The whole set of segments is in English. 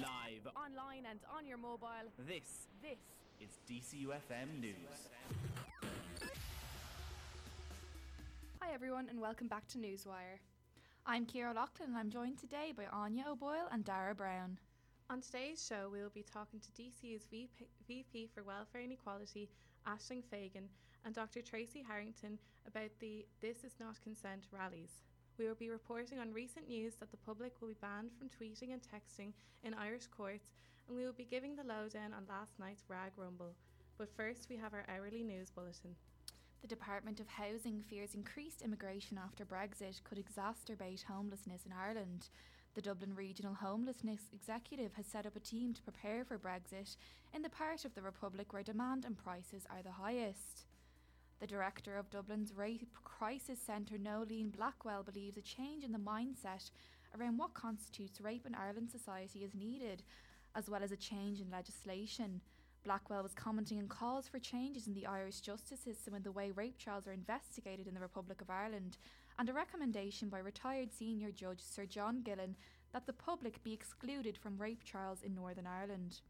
Live, online and on your mobile. this This is DCUFM News. Hi everyone and welcome back to Newswire. I'm Ciara Loughlin and I'm joined today by Anya O'Boyle and Dara Brown. On today's show, we will be talking to DCU's VP, VP for Welfare and Equality, Ashling Fagan, and Dr. Tracy Harrington about the This Is Not Consent rallies. We will be reporting on recent news that the public will be banned from tweeting and texting in Irish courts, and we will be giving the lowdown on last night's Rag Rumble. But first, we have our hourly news bulletin. The Department of Housing fears increased immigration after Brexit could exacerbate homelessness in Ireland. The Dublin Regional Homelessness Executive has set up a team to prepare for Brexit in the part of the Republic where demand and prices are the highest. The director of Dublin's Rape Crisis Centre, Noeline Blackwell, believes a change in the mindset around what constitutes rape in Ireland society is needed, as well as a change in legislation. Blackwell was commenting on calls for changes in the Irish justice system and the way rape trials are investigated in the Republic of Ireland, and a recommendation by retired senior judge Sir John Gillen that the public be excluded from rape trials in Northern Ireland.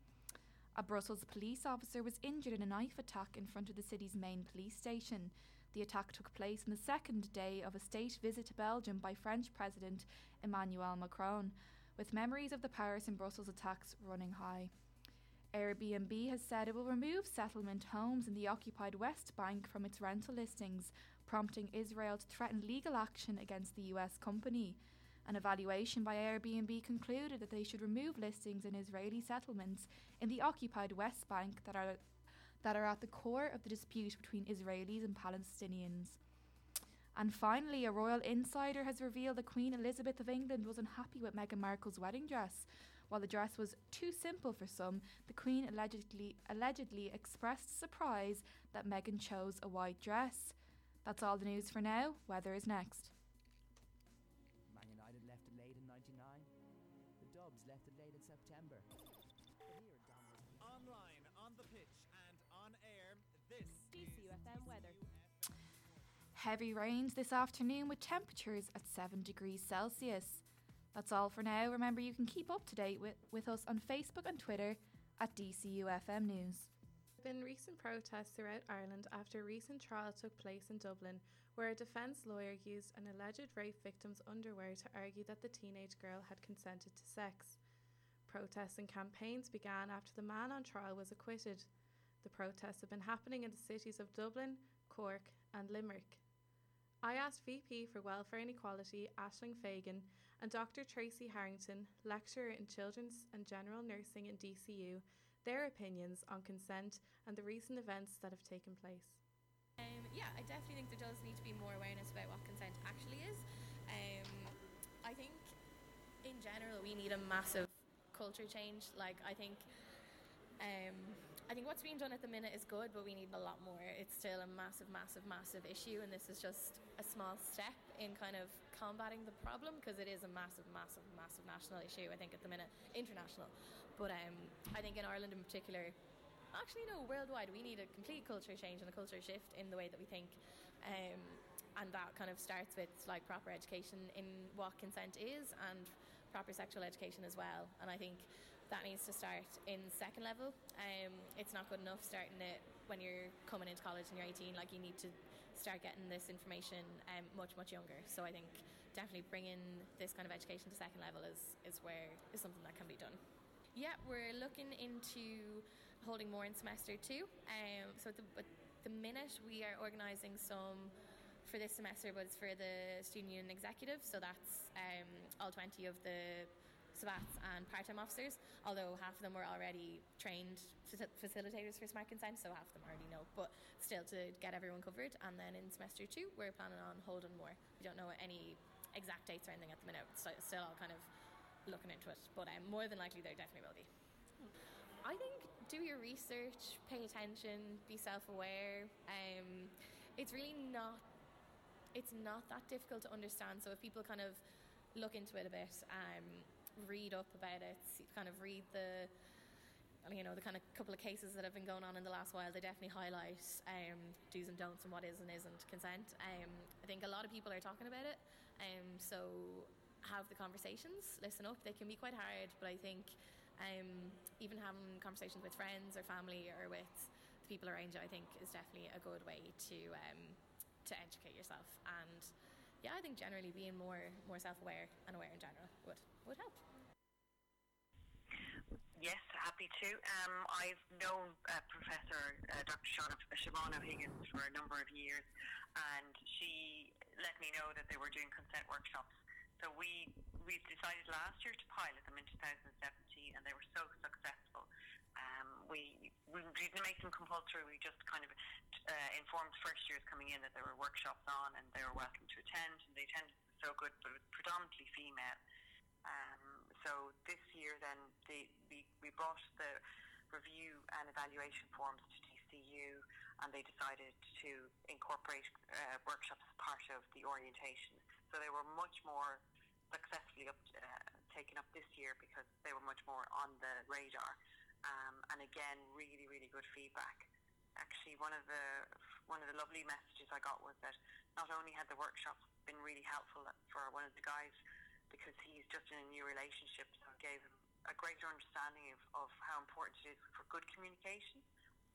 A Brussels police officer was injured in a knife attack in front of the city's main police station. The attack took place on the second day of a state visit to Belgium by French President Emmanuel Macron, with memories of the Paris and Brussels attacks running high. Airbnb has said it will remove settlement homes in the occupied West Bank from its rental listings, prompting Israel to threaten legal action against the US company. An evaluation by Airbnb concluded that they should remove listings in Israeli settlements in the occupied West Bank that are that are at the core of the dispute between Israelis and Palestinians. And finally, a royal insider has revealed that Queen Elizabeth of England was unhappy with Meghan Markle's wedding dress. While the dress was too simple for some, the Queen allegedly allegedly expressed surprise that Meghan chose a white dress. That's all the news for now. Weather is next. Heavy rains this afternoon with temperatures at 7 degrees Celsius. That's all for now. Remember, you can keep up to date with, with us on Facebook and Twitter at DCUFM News. There have been recent protests throughout Ireland after a recent trial took place in Dublin, where a defence lawyer used an alleged rape victim's underwear to argue that the teenage girl had consented to sex. Protests and campaigns began after the man on trial was acquitted. The protests have been happening in the cities of Dublin, Cork, and Limerick. I asked VP for Welfare and Equality Ashling Fagan and Dr. Tracy Harrington, lecturer in Children's and General Nursing in DCU, their opinions on consent and the recent events that have taken place. Um, yeah, I definitely think there does need to be more awareness about what consent actually is. Um, I think in general we need a massive culture change. Like I think, um, I think what's being done at the minute is good, but we need a lot more. It's still a massive, massive, massive issue, and this is just a small step in kind of combating the problem because it is a massive, massive, massive national issue. I think at the minute, international, but um, I think in Ireland in particular, actually no worldwide we need a complete culture change and a culture shift in the way that we think um, and that kind of starts with like proper education in what consent is and proper sexual education as well and I think that needs to start in second level um, it's not good enough starting it when you're coming into college and you're 18 like you need to start getting this information um, much much younger so I think definitely bringing this kind of education to second level is, is where is something that can be done yeah, we're looking into holding more in semester two. Um, so at the, at the minute, we are organising some for this semester, but it's for the student union executive. So that's um, all 20 of the SABATs and part-time officers, although half of them were already trained facilitators for smart consent, so half of them already know. But still, to get everyone covered. And then in semester two, we're planning on holding more. We don't know any exact dates or anything at the minute. so sti- still all kind of looking into it, but um, more than likely there definitely will be. I think do your research, pay attention, be self-aware. Um, it's really not. It's not that difficult to understand. So if people kind of look into it a bit, um, read up about it, kind of read the you know the kind of couple of cases that have been going on in the last while they definitely highlight um, do's and don'ts and what is and isn't consent um, I think a lot of people are talking about it um, so have the conversations listen up they can be quite hard but I think Um, even having conversations with friends or family or with the people around you, I think, is definitely a good way to um, to educate yourself. And yeah, I think generally being more more self aware and aware in general would would help. Yes, happy to. Um, I've known uh, Professor uh, Dr. Siobhan, Siobhan O'Higgins for a number of years, and she let me know that they were doing consent workshops. So we we decided last year to pilot them in 2017, and they were so successful. We we didn't make them compulsory. We just kind of uh, informed first years coming in that there were workshops on, and they were welcome to attend. And the attendance was so good, but it was predominantly female. Um, so this year, then the, we we brought the review and evaluation forms to DCU, and they decided to incorporate uh, workshops as part of the orientation. So they were much more successfully up, uh, taken up this year because they were much more on the radar. Um, and again, really, really good feedback. Actually, one of the one of the lovely messages I got was that not only had the workshops been really helpful for one of the guys because he's just in a new relationship, so it gave him a greater understanding of, of how important it is for good communication.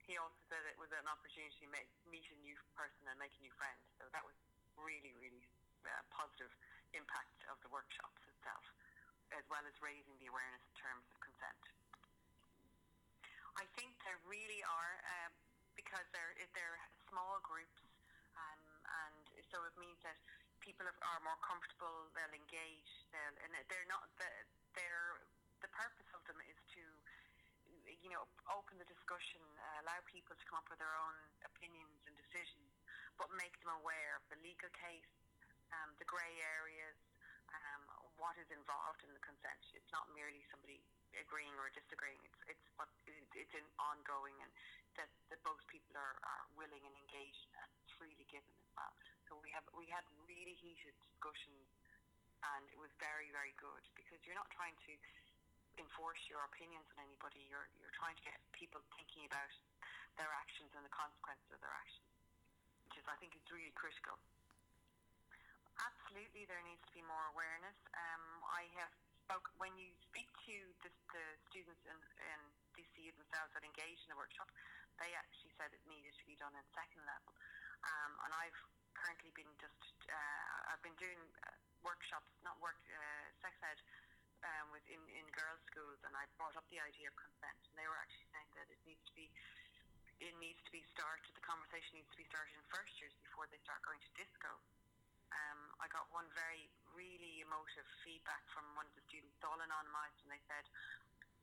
He also said it was an opportunity to make, meet a new person and make a new friend. So that was really, really uh, positive impact of the workshops itself, as well as raising the awareness in terms of consent. I think there really are, um, because they're they're small groups, um, and so it means that people are, are more comfortable. They'll engage. They'll, and they're not the they're the purpose of them is to you know open the discussion, uh, allow people to come up with their own opinions and decisions, but make them aware of the legal case, um, the grey areas, um, what is involved in the consent. It's not merely somebody agreeing or disagreeing. It's it's what it's an ongoing and that, that both people are, are willing and engaged and freely given as well. So we have we had really heated discussions and it was very very good because you're not trying to enforce your opinions on anybody. You're you're trying to get people thinking about their actions and the consequences of their actions, which is I think is really critical. Absolutely, there needs to be more awareness. Um, I have spoke when you speak to the, the students in, in DCU themselves that engage in the workshop, they actually said it needed to be done in second level. Um, and I've currently been just uh, I've been doing uh, workshops, not work uh, sex ed. Um, with in, in girls' schools, and I brought up the idea of consent, and they were actually saying that it needs to be it needs to be started. The conversation needs to be started in first years before they start going to disco. Um, I got one very really emotive feedback from one of the students, all anonymised, and they said,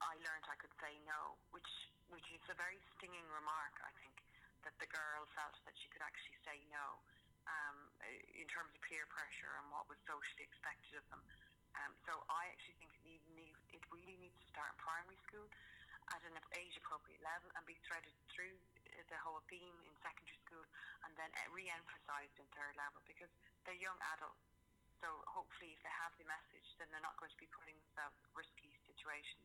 "I learned I could say no," which which is a very stinging remark. I think that the girl felt that she could actually say no um, in terms of peer pressure and what was socially expected of them. Um, so I actually think it, need, need, it really needs to start in primary school at an age-appropriate level and be threaded through the whole theme in secondary school and then re-emphasised in third level because they're young adults. So hopefully if they have the message, then they're not going to be putting themselves in risky situations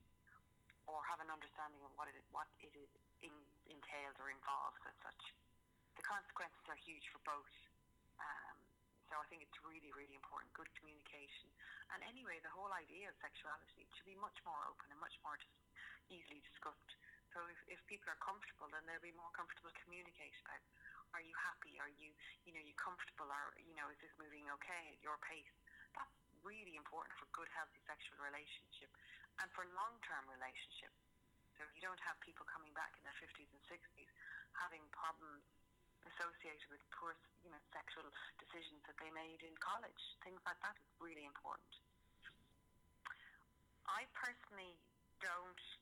or have an understanding of what it, what it is in, entails or involves as such. The consequences are huge for both. Um, so I think it's really, really important, good communication. And anyway, the whole idea of sexuality should be much more open and much more just easily discussed. So if, if people are comfortable, then they'll be more comfortable to communicate about. Are you happy? Are you, you know, you comfortable? Are you know, is this moving okay at your pace? That's really important for good, healthy sexual relationship and for long-term relationship. So you don't have people coming back in their 50s and 60s having problems associated with poor, you know, sexual decisions that they made in college. Things like that is really important. I personally don't.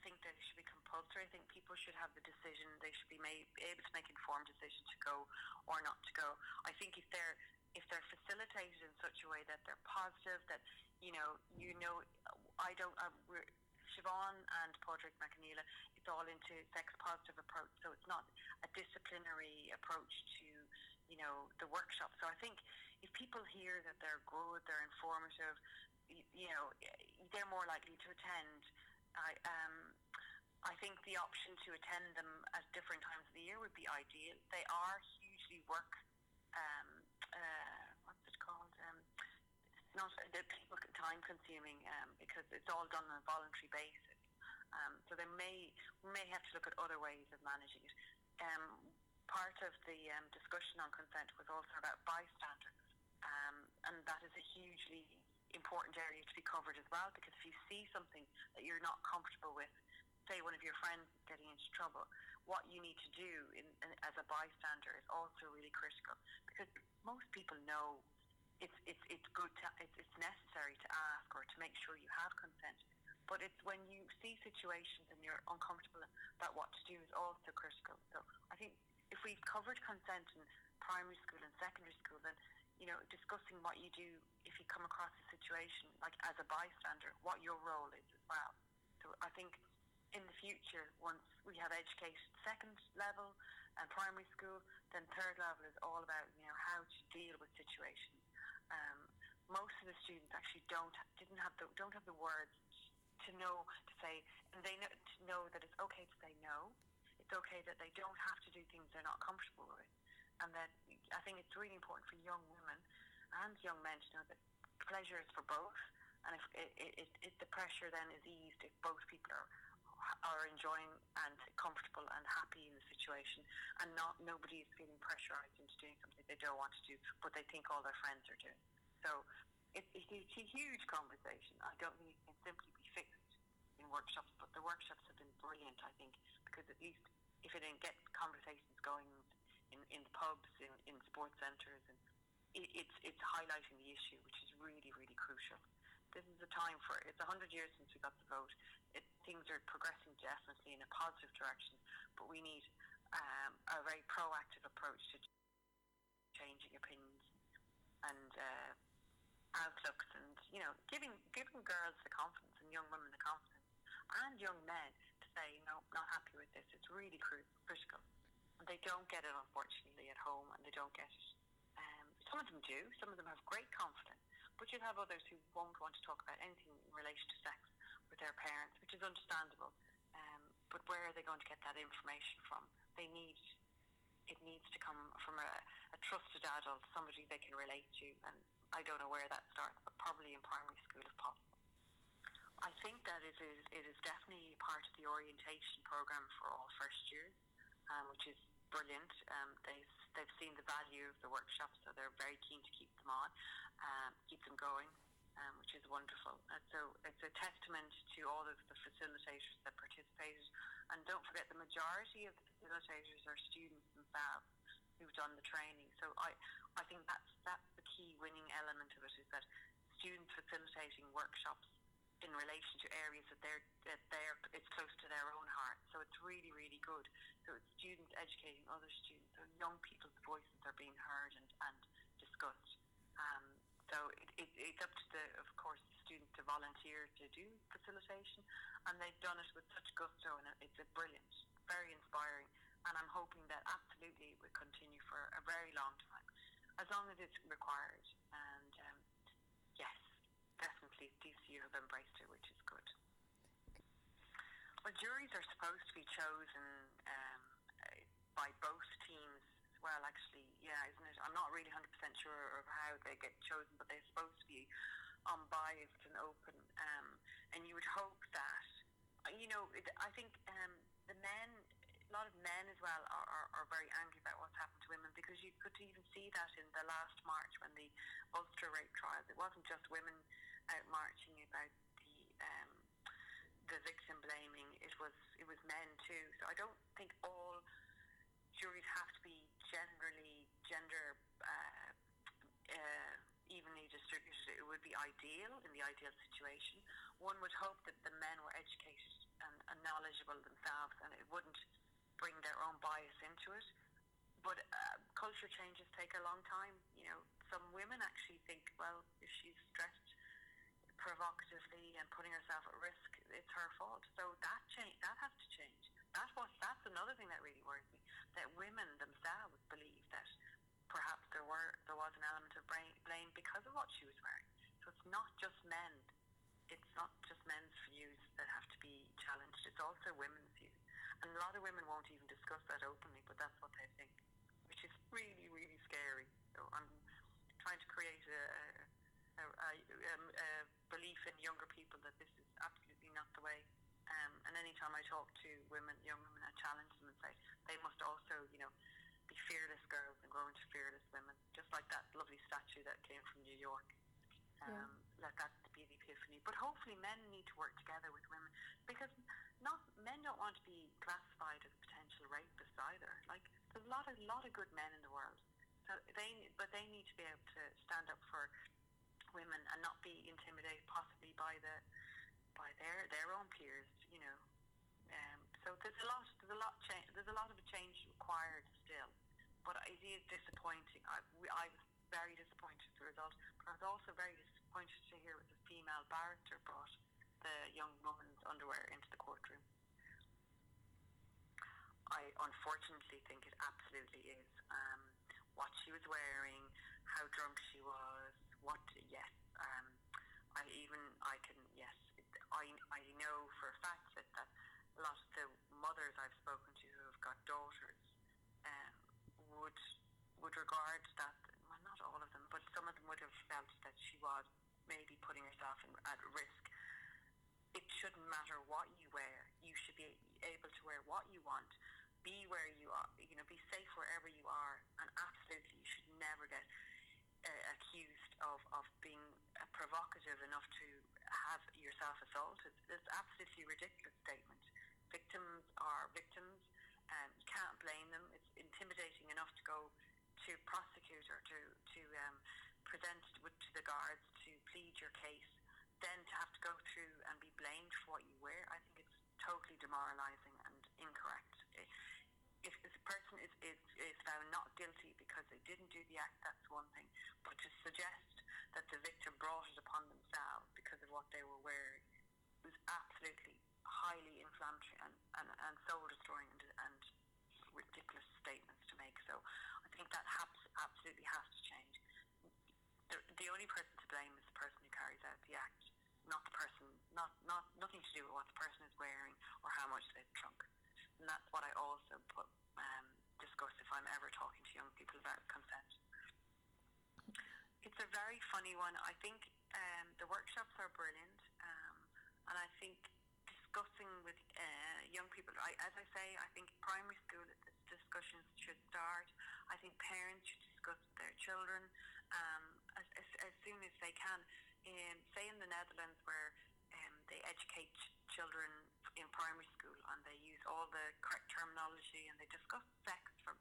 I think that it should be compulsory. I think people should have the decision. They should be made, able to make informed decisions to go or not to go. I think if they're if they're facilitated in such a way that they're positive, that you know, you know, I don't. Uh, we're, Siobhan and Padraig MacNeela, it's all into sex positive approach. So it's not a disciplinary approach to, you know, the workshop. So I think if people hear that they're good, they're informative, you, you know, they're more likely to attend. I um, I think the option to attend them at different times of the year would be ideal. They are hugely work. Um, uh, what's it called? Um, not the people time consuming um, because it's all done on a voluntary basis. Um, so there may may have to look at other ways of managing it. Um, part of the um, discussion on consent was also about bystanders, um, and that is a hugely important area to be covered as well. Because if you see something that you're not comfortable with, say one of your friends is getting into trouble, what you need to do in, in, as a bystander is also really critical. Because most people know it's it's it's good to it's, it's necessary to ask or to make sure you have consent. But it's when you see situations and you're uncomfortable about what to do is also critical. So I think if we've covered consent in primary school and secondary school, then you know discussing what you do if you come across a situation like as a bystander, what your role is as well. So I think in the future, once we have education second level and primary school, then third level is all about you know how to deal with situations. Um, most of the students actually don't didn't have the don't have the words to know to say, and they know to know that it's okay to say no. It's okay that they don't have to do things they're not comfortable with, and that I think it's really important for young women and young men to know that pleasure is for both, and if it, it, it, the pressure then is eased if both people are are enjoying and comfortable and happy in the situation, and not nobody is feeling pressurized into doing something they don't want to do, but they think all their friends are doing. So it, it's a huge conversation. I don't think it can simply be fixed in workshops, but the workshops have been brilliant, I think, because at least if it didn't get conversations going in, in pubs, in, in sports centres, and it, it's it's highlighting the issue, which is really really crucial. This is the time for it. It's a hundred years since we got the vote. It, things are progressing definitely in a positive direction, but we need um, a very proactive approach to changing opinions and uh, outlooks, and you know, giving giving girls the confidence and young women the confidence, and young men to say, no, not happy with this. It's really cru- critical. They don't get it, unfortunately, at home, and they don't get it. Um, some of them do. Some of them have great confidence, but you'll have others who won't want to talk about anything in relation to sex with their parents, which is understandable. Um, but where are they going to get that information from? They need it needs to come from a, a trusted adult, somebody they can relate to, and I don't know where that starts, but probably in primary school if possible. I think that it is it is definitely part of the orientation program for all first years, um, which is brilliant. Um, they've they've seen the value of the workshop, so they're very keen to keep them on, um, keep them going, um, which is wonderful. And so it's a testament to all of the facilitators that participated. And don't forget, the majority of the facilitators are students themselves who've done the training. So I I think that's that's the key winning element of it is that students facilitating workshops in relation to areas that they're that they're it's close to their own heart. So it's really really good. So it's students educating other students. So young people's voices are being heard and and discussed. Um, so it, it, it's up to the of course the students to volunteer to do facilitation, and they've done it with such gusto, and it's a brilliant, very inspiring. And I'm hoping that absolutely it will continue for a very long time, as long as it's required. Um, definitely DCU have embraced it, which is good. Well, juries are supposed to be chosen um, by both teams well, actually. Yeah, isn't it? I'm not really 100% sure of how they get chosen, but they're supposed to be unbiased and open. Um, and you would hope that, you know, it, I think um, the men, a lot of men as well, are, are, are very angry about what's happened to women because you could even see that in the last march when the Ulster rape trials. It wasn't just women out marching about the um, the victim blaming. It was it was men too. So I don't think all juries have to be generally gender uh, uh, evenly distributed. It would be ideal in the ideal situation. One would hope that the men were educated and, and knowledgeable themselves, and it wouldn't bring their own bias into it. But uh, culture changes take a long time. You know, some women actually think, well, provocatively and putting herself at risk, it's her fault. So that change, that has to change. That was that's another thing that really worries me. That women themselves believe that perhaps there were there was an element of blame because of what she was wearing. So it's not just men. It's not just men's views that have to be challenged. It's also women's views. And a lot of women won't even discuss that openly, but that's what they think, which is really really scary. So I'm trying to create a a, a, um, a belief in younger people that this is absolutely not the way. Um, and any time I talk to women, young women, I challenge them and say they must also, you know, be fearless girls and grow into fearless women, just like that lovely statue that came from New York. Um, Let that be the epiphany. But hopefully, men need to work together with women because not men don't want to be classified as potential rapists either. Like there's a lot of lot of good men in the world, so they but they need to be able to stand up for women and not be intimidated possibly by the by their their own peers. You know, um, so there's a lot there's a lot change there's a lot of a change required still, but it is disappointing. I we, I was very disappointed with the result, but I was also very disappointed to hear that the female barrister brought the young woman's underwear into the courtroom. I unfortunately think it absolutely is. Um, what she was wearing, how drunk she was, what, yes. Um, I even, I can, yes, I, I know for a fact that, that a lot of the mothers I've spoken to who have got daughters um, would would regard that, well, not all of them, but some of them would have felt that she was maybe putting herself in, at risk. It shouldn't matter what you wear. You should be able to wear what you want. Be where you are. You know, be safe wherever you are. And absolutely, you should never get uh, accused of, of being provocative enough to have yourself assaulted. It's absolutely ridiculous statement. Victims are victims. and you can't blame them. It's intimidating enough to go to prosecute or to to um, present to the guards to plead your case, then to have to go through and be blamed for what you wear. I think it's totally demoralising and incorrect. If this person is, is, is found not guilty because they didn't do the act, that's one thing. But to suggest that the victim brought it upon themselves because of what they were wearing was absolutely highly inflammatory and, and, and soul destroying and, and ridiculous statements to make. So I think that has, absolutely has to change. The, the only person to blame is the person who carries out the act, not the person, not, not nothing to do with what the person is wearing or how much they've drunk. And that's what I also put, um, discuss if I'm ever talking to young people about consent. It's a very funny one. I think um, the workshops are brilliant, um, and I think discussing with uh, young people. I, as I say, I think primary school discussions should start. I think parents should discuss with their children um, as, as, as soon as they can. Um, say in the Netherlands, where um, they educate ch- children in primary school and they use all the correct terminology and they discuss sex from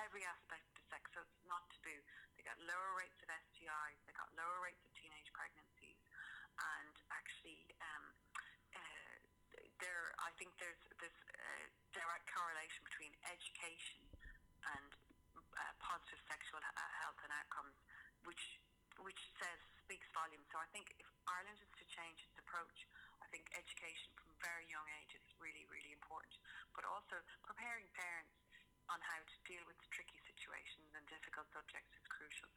every aspect of sex, so it's not taboo. They got lower rates STIs, they got lower rates of teenage pregnancies, and actually. Um, uh, there, I think there's this uh, direct correlation between education and uh, positive sexual uh, health and outcomes, which which says speaks volumes. So I think if Ireland is to change its approach, I think education from very young age is really really important, but also preparing parents on how to deal with tricky situations and difficult subjects is crucial.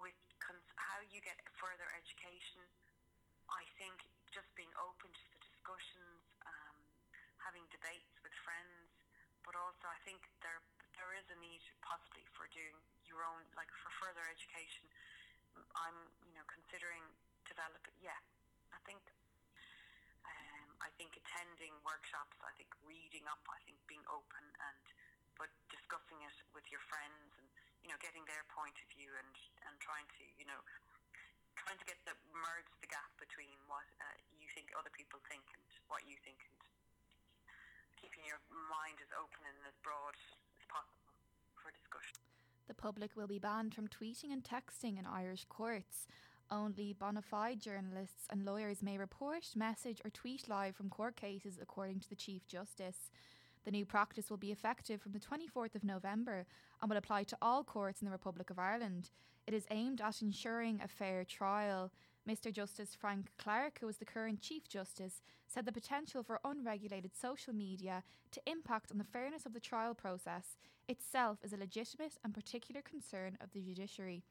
With cons- how you get further education, I think just being open to the discussions, um, having debates with friends, but also I think there there is a need possibly for doing your own like for further education. I'm you know considering developing. Yeah, I think. Um, I think attending workshops, I think reading up, I think being open and but discussing it with your friends know getting their point of view and and trying to you know trying to get the merge the gap between what uh, you think other people think and what you think, and keeping your mind as open and as broad as possible for discussion. The public will be banned from tweeting and texting in Irish courts. Only bona fide journalists and lawyers may report, message, or tweet live from court cases, according to the Chief Justice. The new practice will be effective from the 24th of November and will apply to all courts in the Republic of Ireland. It is aimed at ensuring a fair trial. Mr. Justice Frank Clarke, who is the current Chief Justice, said the potential for unregulated social media to impact on the fairness of the trial process itself is a legitimate and particular concern of the judiciary.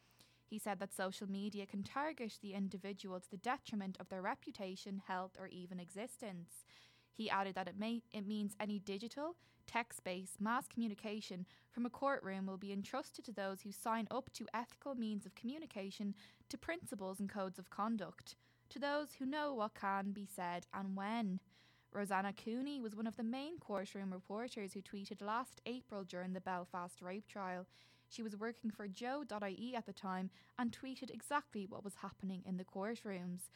He said that social media can target the individual to the detriment of their reputation, health, or even existence. He added that it may it means any digital, text-based mass communication from a courtroom will be entrusted to those who sign up to ethical means of communication, to principles and codes of conduct, to those who know what can be said and when. Rosanna Cooney was one of the main courtroom reporters who tweeted last April during the Belfast rape trial. She was working for Joe.ie at the time and tweeted exactly what was happening in the courtrooms.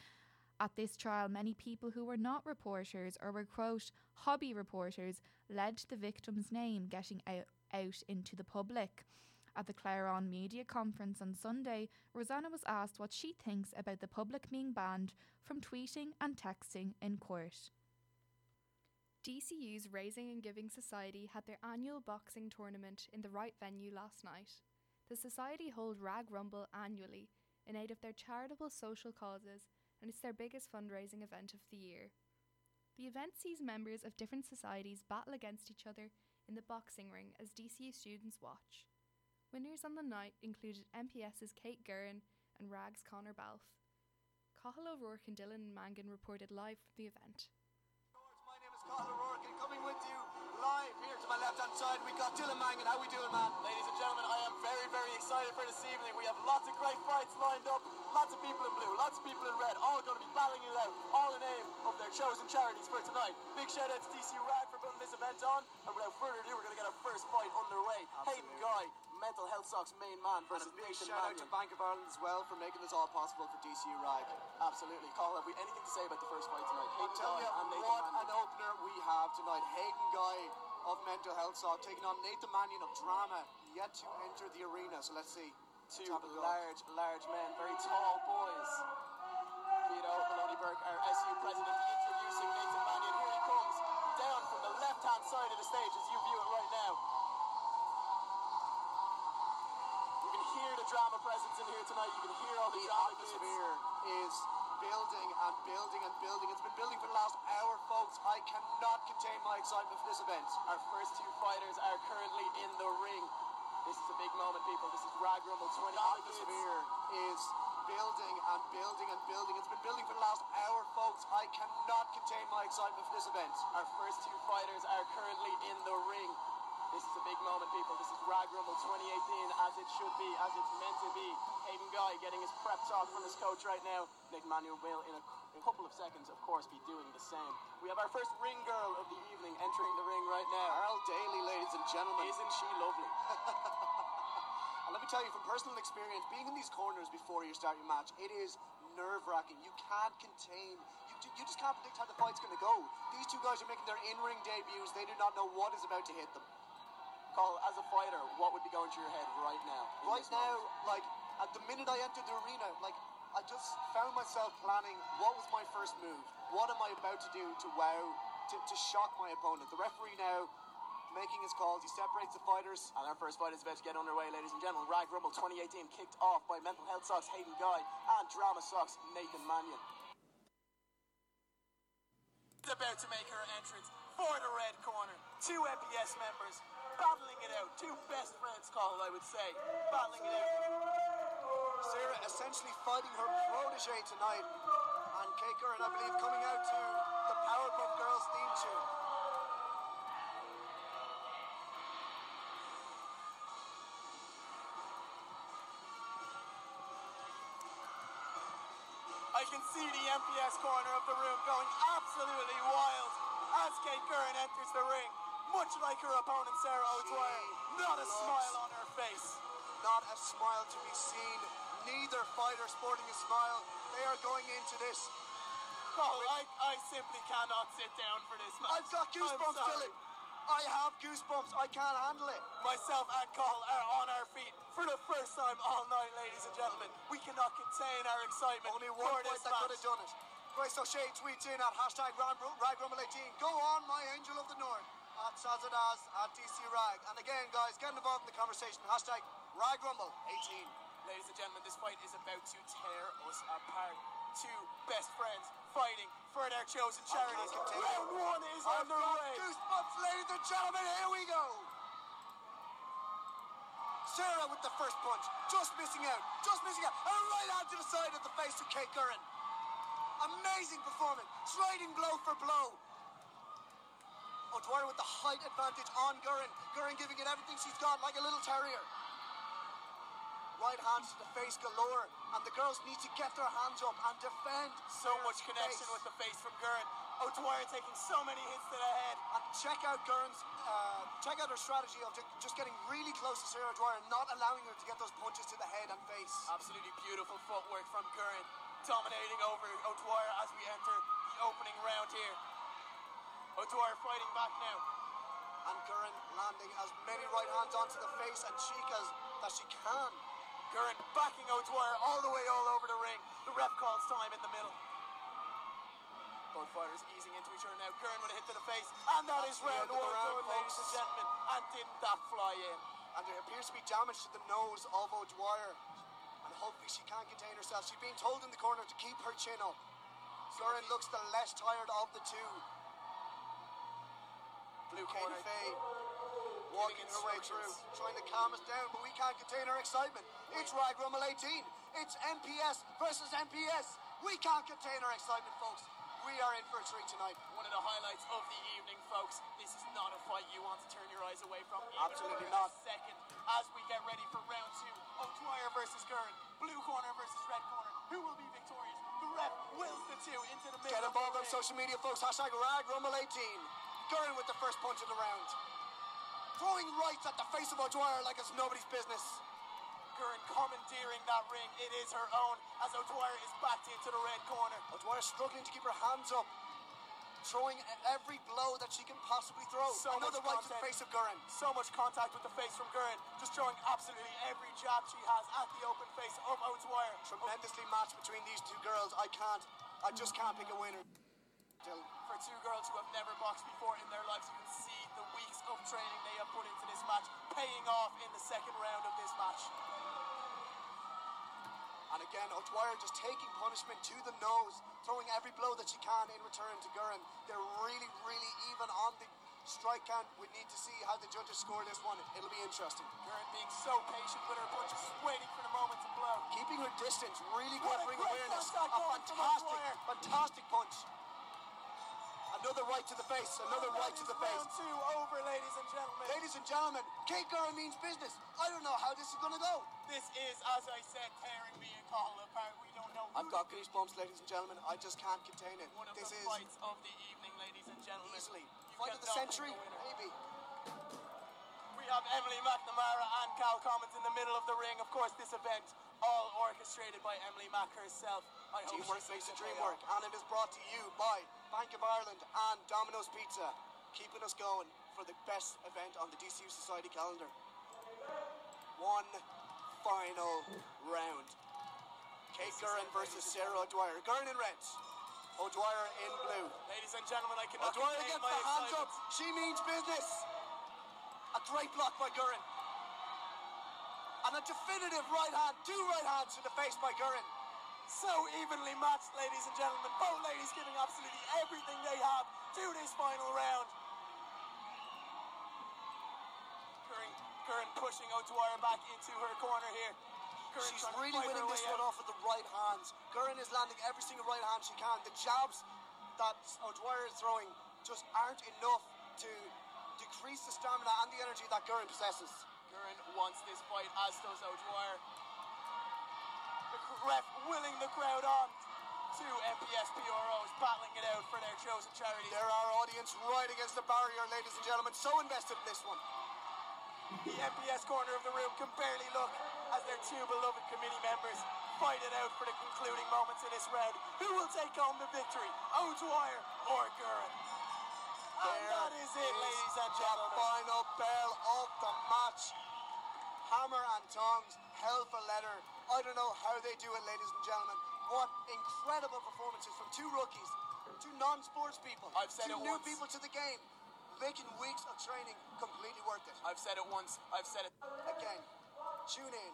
At this trial, many people who were not reporters or were, quote, hobby reporters led the victim's name getting out, out into the public. At the Claron Media Conference on Sunday, Rosanna was asked what she thinks about the public being banned from tweeting and texting in court. DCU's Raising and Giving Society had their annual boxing tournament in the right venue last night. The society hold Rag Rumble annually in aid of their charitable social causes and it's their biggest fundraising event of the year. The event sees members of different societies battle against each other in the boxing ring as DCU students watch. Winners on the night included MPS's Kate Gurin and Rag's Connor Balfe. Cahill O'Rourke and Dylan Mangan reported live from the event. My name is Cahill O'Rourke and coming with you live here to my left hand side we got Dylan Mangan. How we doing man? Ladies and gentlemen, I am very, very excited for this evening. We have lots of great fights lined up, lots of people in blue, lots of people in red, all going to be battling it out, all in name of their chosen charities for tonight. Big shout out to DC Rag for putting this event on, and without further ado, we're going to get our first fight underway. Hayden Guy, Mental Health Sock's main man versus And a big Nathan shout out Mannion. to Bank of Ireland as well for making this all possible for DCU Rag. Absolutely. Carl, have we anything to say about the first fight tonight? Hayden tell Guy you and Nathan what Mannion. an opener we have tonight. Hayden Guy of Mental Health Sock taking on Nathan Mannion of Drama yet to enter the arena. So let's see. Two large, large men, very tall boys. Vito Moloney Burke, our SU president, introducing Nathan Mannion. Here he comes, down from the left-hand side of the stage as you view it right now. You can hear the drama presence in here tonight. You can hear all the, The atmosphere is building and building and building. It's been building for the last hour, folks. I cannot contain my excitement for this event. Our first two fighters are currently in the ring. This is a big moment, people. This is Rag Rumble 20. The atmosphere is building and building and building. It's been building for the last hour, folks. I cannot contain my excitement for this event. Our first two fighters are currently in the ring. This is a big moment, people. This is Rag Rumble 2018, as it should be, as it's meant to be. Hayden Guy getting his prep talk from his coach right now. Nathan Mannion will, in a, a couple of seconds, of course, be doing the same. We have our first ring girl of the evening entering the ring right now. Earl Daly, ladies and gentlemen. Isn't she lovely? And let me tell you from personal experience, being in these corners before you start your match, it is nerve wracking. You can't contain, you, you just can't predict how the fight's going to go. These two guys are making their in ring debuts. They do not know what is about to hit them. Cole, as a fighter, what would be going through your head right now? Right now, moment? like, at the minute I entered the arena, like, I just found myself planning what was my first move? What am I about to do to wow, to, to shock my opponent? The referee now making his calls. He separates the fighters. And our first fight is about to get underway, ladies and gentlemen. Rag Rumble 2018 kicked off by Mental Health Socks Hayden Guy and Drama Socks Nathan Mannion. Is about to make her entrance for the red corner. Two MPS members battling it out. Two best friends, Cole, I would say. Battling it out. Sarah essentially fighting her protege tonight. And Kate Curran, I believe, coming out to the Powerpuff Girls theme tune. I can see the MPS corner of the room going absolutely wild as Kate Curran enters the ring. Much like her opponent Sarah O'Dwyer, not a smile on her face. Not a smile to be seen. Neither fighter sporting a smile. They are going into this. Cole, I, I simply cannot sit down for this match. I've got goosebumps. Dylan. I have goosebumps. I can't handle it. Myself and Cole are on our feet for the first time all night, ladies and gentlemen. We cannot contain our excitement Only one fight that could have done it. Grace O'Shea tweets in at hashtag RagRumble18. Go on, my angel of the north. At Sazadaz, at uh, DC Rag. And again, guys, get involved in the conversation. Hashtag RagRumble18. Ladies and gentlemen, this fight is about to tear us apart. Two best friends fighting for their chosen charities. Round one is I've underway. goosebumps, ladies and gentlemen. Here we go. Sarah with the first punch, just missing out, just missing out, and right hand to the side of the face of Kate Curran. Amazing performance, sliding blow for blow. O'Dwyer with the height advantage on Gurren. Gurren giving it everything she's got, like a little terrier. Right hands to the face galore, and the girls need to get their hands up and defend. So much connection face. with the face from Gurren. O'Dwyer taking so many hits to the head. And check out Gurn's, uh, check out her strategy of just getting really close to Sarah Dwyer, not allowing her to get those punches to the head and face. Absolutely beautiful footwork from Gurren, dominating over O'Dwyer as we enter the opening round here. O'Dwyer fighting back now. And Gurren landing as many right hands onto the face and cheek as that she can. Gurren backing O'Dwyer all the way all over the ring. The ref calls time in the middle. Both fighters easing into each other now. Gurren with a hit to the face. And that is That's the round one, round, ladies and gentlemen. And didn't that fly in? And there appears to be damage to the nose of O'Dwyer. And hopefully she can't contain herself. She's being told in the corner to keep her chin up. Gurren looks the less tired of the two. Blue corner. Faye walking her way through, trying to calm us down, but we can't contain our excitement. It's Rag Rumble 18. It's MPS versus MPS. We can't contain our excitement, folks. We are in for a treat tonight. One of the highlights of the evening, folks. This is not a fight you want to turn your eyes away from. Absolutely not. Second, as we get ready for round two, O'Dwyer versus Gurren, blue corner versus red corner. Who will be victorious? The ref wills the two into the middle. Get involved on social media, folks. Hashtag Rag Rumble 18. Gurren with the first punch of the round. Throwing rights at the face of O'Dwyer like it's nobody's business. Gurren commandeering that ring. It is her own as O'Dwyer is backed into the red corner. O'Dwyer struggling to keep her hands up. Throwing every blow that she can possibly throw. So Another much right to the face of Gurren. So much contact with the face from Gurren. Just throwing absolutely every jab she has at the open face of O'Dwyer. Tremendously matched between these two girls. I can't, I just can't pick a winner. For two girls who have never boxed before in their lives, you can see the weeks of training they have put into this match, paying off in the second round of this match. And again, O'Dwyer just taking punishment to the nose, throwing every blow that she can in return to Gurren. They're really, really even on the strike count. We need to see how the judges score this one. It'll be interesting. Gurren being so patient with her punches, waiting for the moment to blow. Keeping her distance, really good ring awareness. A fantastic, fantastic punch. Another right to the face, another right to the face. Round two over, ladies and gentlemen. Ladies and gentlemen, Kate Gurren means business. I don't know how this is going to go. This is, as I said, tearing me and Cahill apart. We don't know I've got goosebumps, ladies and gentlemen. I just can't contain it. one of This the is fights of the evening, ladies and gentlemen. easily You fight of the century, maybe. We have Emily McNamara and Cal Commons in the middle of the ring. Of course, this event all orchestrated by Emily Mack herself. Teamwork makes sees dream work, and it is brought to you by Bank of Ireland and Domino's Pizza, keeping us going for the best event on the DCU Society calendar. One final round. Kate Gurren versus Sarah O'Dwyer. Gurren in red, O'Dwyer in blue. Ladies and gentlemen, I cannot O'Dwyer my the hands up. She means business. A great block by Gurren. And a definitive right hand, two right hands to the face by Gurren. So evenly matched, ladies and gentlemen. Both ladies giving absolutely everything they have to this final round. Curran, Curran pushing O'Dwyer back into her corner here. Curran She's really winning this one out. off with the right hands. Gurren is landing every single right hand she can. The jabs that O'Dwyer is throwing just aren't enough to decrease the stamina and the energy that Gurren possesses. Curran wants this fight, as does O'Dwyer. Ref willing the crowd on. Two MPS PROs battling it out for their chosen charity. There are audience right against the barrier, ladies and gentlemen. So invested in this one. The MPS corner of the room can barely look as their two beloved committee members fight it out for the concluding moments of this round. Who will take home the victory? O'Dwyer or Gurren? And that is it, ladies and gentlemen. the final bell of the match. Hammer and tongs, hell for leather. I don't know how they do it, ladies and gentlemen. What incredible performances from two rookies, two non-sports people, I've said two it new once. people to the game, making weeks of training completely worth it. I've said it once, I've said it. Again, tune in.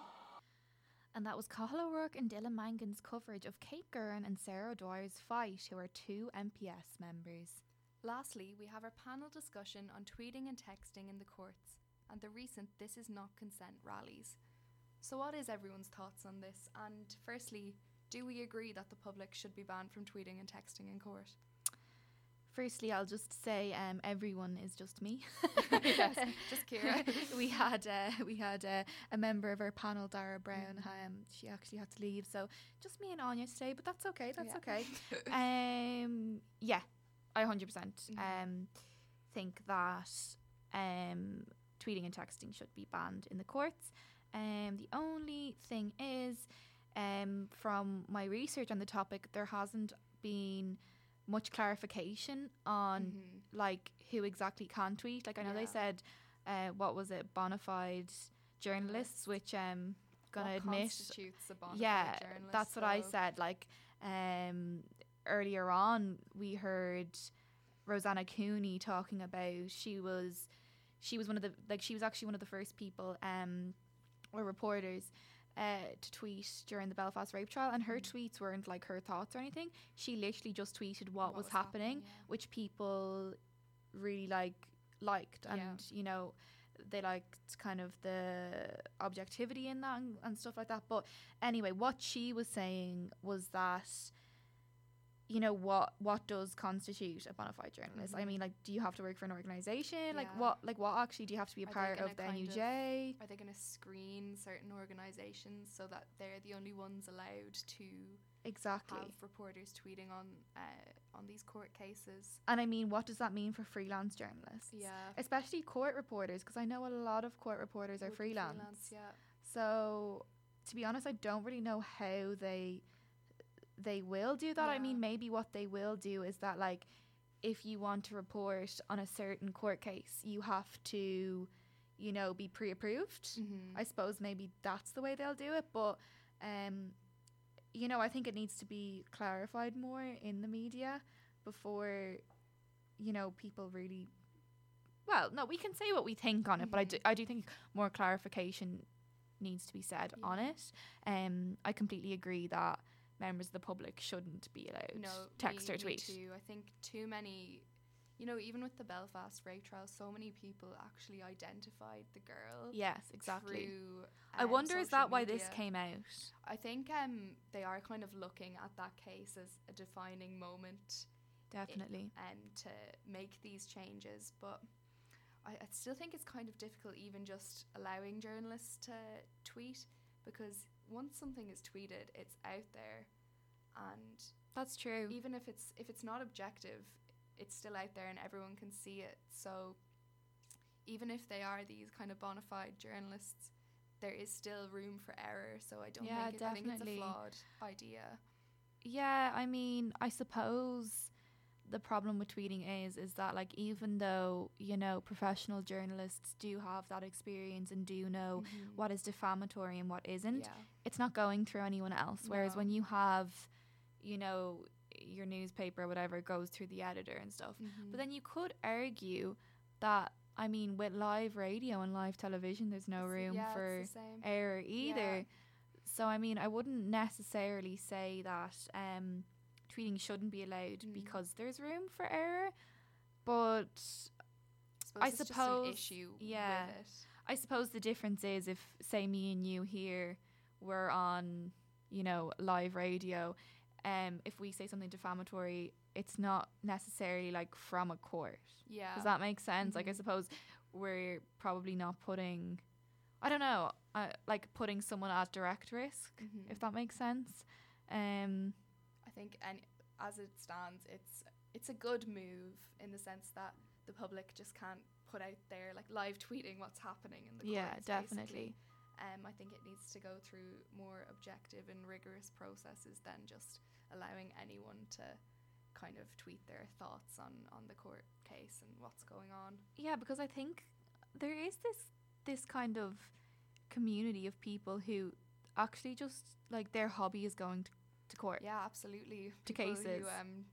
And that was Cahill O'Rourke and Dylan Mangan's coverage of Kate Gurren and Sarah Dwyer's fight, who are two MPS members. Lastly, we have our panel discussion on tweeting and texting in the courts and the recent This Is Not Consent rallies. So, what is everyone's thoughts on this? And firstly, do we agree that the public should be banned from tweeting and texting in court? Firstly, I'll just say um, everyone is just me. Yes, just Ciara. we had uh, we had uh, a member of our panel, Dara Brown. Um, she actually had to leave, so just me and Anya today. But that's okay. That's Yeah. okay. um, yeah, I 100% Mhm. um, think that um, tweeting and texting should be banned in the courts. Um, the only thing is, um, from my research on the topic, there hasn't been much clarification on Mhm. like who exactly can tweet. Like I know they said, uh, what was it, bona fide journalists, which um, gonna What admit constitutes a bona fide yeah, that's what I said. Like um, earlier on, we heard Rosanna Cooney talking about she was she was one of the like she was actually one of the first people um or reporters uh, to tweet during the Belfast rape trial, and her tweets weren't like her thoughts or anything. She literally just tweeted what, What was, was happening, happening, yeah. which people really like liked, and Yeah. you know they liked kind of the objectivity in that and, and stuff like that. But anyway, what she was saying was that you know what what does constitute a bona fide journalist? I Mhm. mean, like, do you have to work for an organization? Like, what like what actually do you have to be a Are part of the kind of, are they going to screen certain organisations so that they're the only ones allowed to Exactly. have reporters tweeting on uh, on these court cases? And I mean, what does that mean for freelance journalists? Yeah. Especially court reporters, because I know a lot of court reporters are Would be freelance. yeah. So, to be honest, I don't really know how they they will do that. I mean, maybe what they will do is that like if you want to report on a certain court case, you have to, you know, be pre-approved. Mhm. I suppose maybe that's the way they'll do it, but um you know, I think it needs to be clarified more in the media before you know, people really well, no, we can say what we think on it, but I do, Mhm. I do think more clarification needs to be said on it. Um, I completely agree that members of the public shouldn't be allowed No, text me, or tweet. too. I think too many, you know, even with the Belfast rape trial, so many people actually identified the girl. Yes, exactly. Through, I um, wonder is that why this came out? I think um they are kind of looking at that case as a defining moment Definitely. um, to make these changes. But I, I still think it's kind of difficult, even just allowing journalists to tweet, because once something is tweeted, it's out there, and That's true. even if it's if it's not objective, it's still out there and everyone can see it. So even if they are these kind of bona fide journalists, there is still room for error. So I don't Yeah, think it, I think it's a flawed idea. Yeah, I mean, I suppose the problem with tweeting is is that like even though, you know, professional journalists do have that experience and do know Mhm. what is defamatory and what isn't, Yeah. it's not going through anyone else. Whereas No. when you have, you know, your newspaper or whatever goes through the editor and stuff. Mhm. But then you could argue that I mean with live radio and live television there's no It's- room yeah, for it's the same. error either. Yeah. So I mean, I wouldn't necessarily say that um, tweeting shouldn't be allowed Mm. because there's room for error, but suppose I it's just an suppose- issue yeah. I suppose the difference is if say me and you here were on, you know, live radio, um, if we say something defamatory, it's not necessarily like from a court. Yeah. Does that make sense? Like I Mhm. suppose we're probably not putting, I don't know, uh, like putting someone at direct risk, Mhm. if that makes sense. Um, I think and as it stands, it's it's a good move in the sense that the public just can't put out there like live tweeting what's happening in the court. Yeah, courts, definitely. basically. Um, I think it needs to go through more objective and rigorous processes than just allowing anyone to kind of tweet their thoughts on on the court case and what's going on. yeah, because I think there is this this kind of community of people who actually just like their hobby is going to, to court. Yeah, absolutely. To People cases. who um,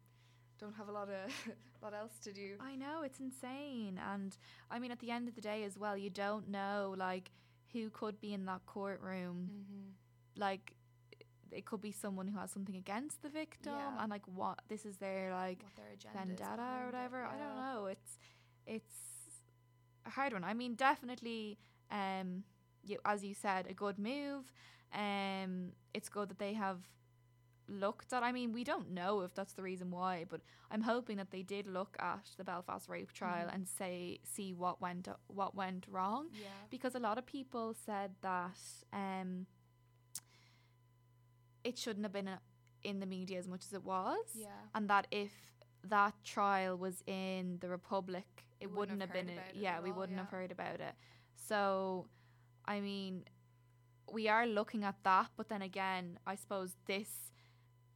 don't have a lot of lot else to do. I know it's insane, and I mean, at the end of the day, as well, you don't know like who could be in that courtroom. Mm-hmm. Like, it could be someone who has something against the victim, Yeah. and like what this is their like their agenda vendetta or whatever. I don't know. It's it's a hard one. I mean, definitely, um, you as you said, a good move. Um, it's good that they have looked at. I mean, we don't know if that's the reason why, but I'm hoping that they did look at the Belfast rape trial Mhm. and say see what went what went wrong Yeah. because a lot of people said that um, it shouldn't have been uh, in the media as much as it was Yeah. and that if that trial was in the Republic, it We wouldn't have have been. a- yeah, we all, wouldn't have heard about it. So, I mean, we are looking at that, but then again, I suppose this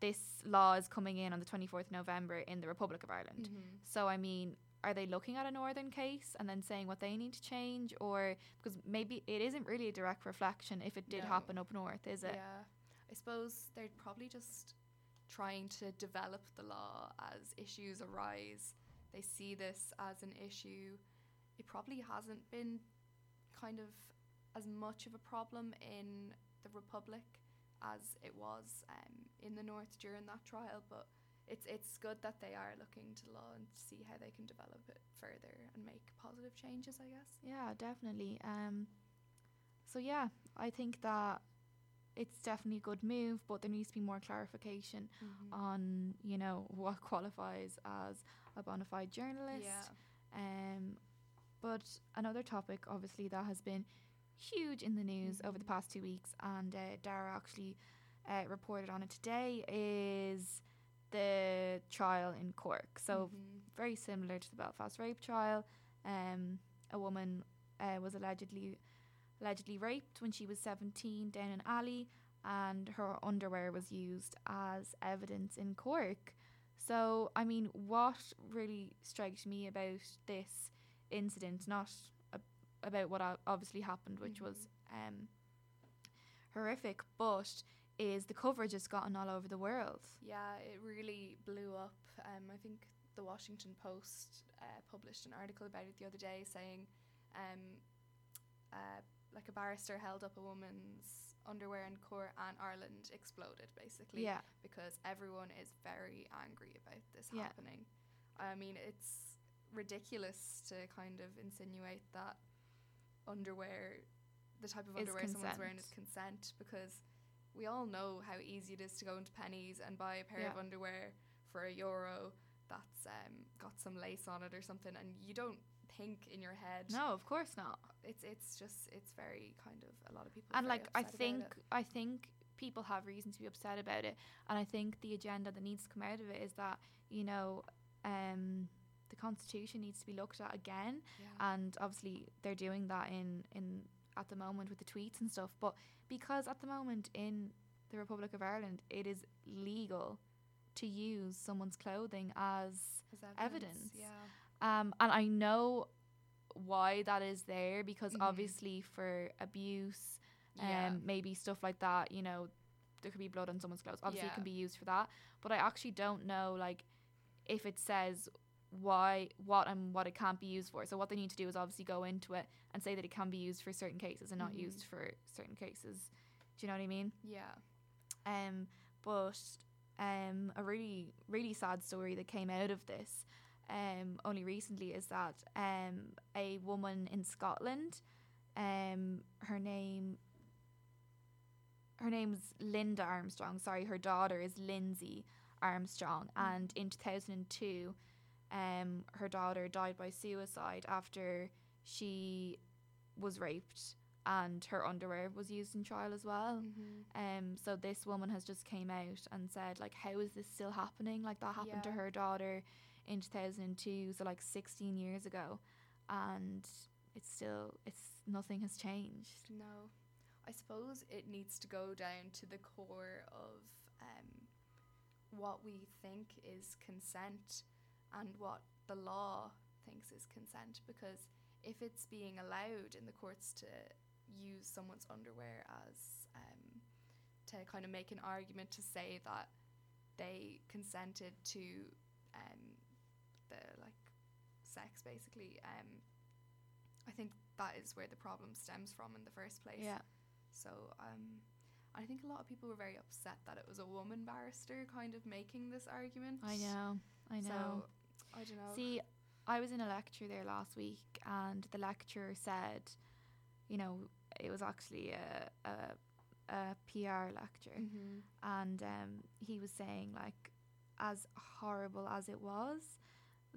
this law is coming in on the 24th of November in the Republic of Ireland. Mhm. So, I mean, are they looking at a northern case and then saying what they need to change or because maybe it isn't really a direct reflection if it did No. happen up north, is it? Yeah. I suppose they're probably just trying to develop the law as issues arise. They see this as an issue. It probably hasn't been kind of as much of a problem in the Republic as it was um, in the North during that trial, but it's it's good that they are looking to law and see how they can develop it further and make positive changes, I guess. Yeah, definitely. Um, so yeah, I think that it's definitely a good move, but there needs to be more clarification Mhm. on you know what qualifies as a bona fide journalist. Yeah. Um, but another topic, obviously, that has been huge in the news over the Mhm. past two weeks, and uh, Dara actually uh, reported on it today, is the trial in Cork. So Mhm. very similar to the Belfast rape trial. Um, a woman uh, was allegedly allegedly raped when she was 17 down an alley, and her underwear was used as evidence in Cork. So, I mean, what really strikes me about this incident, not about what obviously happened, which was um, horrific, but is the coverage has gotten all over the world. Yeah, it really blew up. Um, I think the Washington Post uh, published an article about it the other day saying, um, uh, like a barrister held up a woman's underwear in court and Ireland exploded basically. Yeah. Because everyone is very angry about this Yeah. happening. I mean, it's ridiculous to kind of insinuate that underwear, the type of underwear someone's wearing is consent. because we all know how easy it is to go into Penneys and buy a pair of underwear for a euro that's um, got some lace on it or something, and you don't think in your head. No, of course not. it's it's just it's very kind of a lot of people. and like I think. I think people have reason to be upset about it, and I think the agenda that needs to come out of it is that you know um, the constitution needs to be looked at again, Yeah. and obviously they're doing that in in at the moment with the tweets and stuff. But because at the moment in the Republic of Ireland, it is legal to use someone's clothing as As evidence. Yeah. um, and I know why that is there because Mhm. obviously for abuse, um, Yeah. maybe stuff like that, you know, there could be blood on someone's clothes. Obviously, it can be used for that. But I actually don't know, like, if it says why, what, and what it can't be used for. So what they need to do is obviously go into it and say that it can be used for certain cases and not Mhm. used for certain cases. Do you know what I mean? Yeah. Um, but um, a really really sad story that came out of this um, only recently is that um, a woman in Scotland, um, her name her name's Linda Armstrong. Sorry, her daughter is Lindsay Armstrong, and in two thousand and two, um, her daughter died by suicide after she was raped and her underwear was used in trial as well. Mm-hmm. Um, so this woman has just came out and said like, how is this still happening? Like that happened to her daughter in two thousand and two, so like sixteen years ago, and it's still it's nothing has changed. No, I suppose it needs to go down to the core of um, what we think is consent and what the law thinks is consent. Because if it's being allowed in the courts to use someone's underwear as um, to kind of make an argument to say that they consented to um, the like sex, basically. Um, I think that is where the problem stems from in the first place. Yeah. So um, I think a lot of people were very upset that it was a woman barrister kind of making this argument. I know, I know. So I don't know. See, I was in a lecture there last week, and the lecturer said, you know, it was actually a a, a PR lecture, Mhm. and um, he was saying like, as horrible as it was,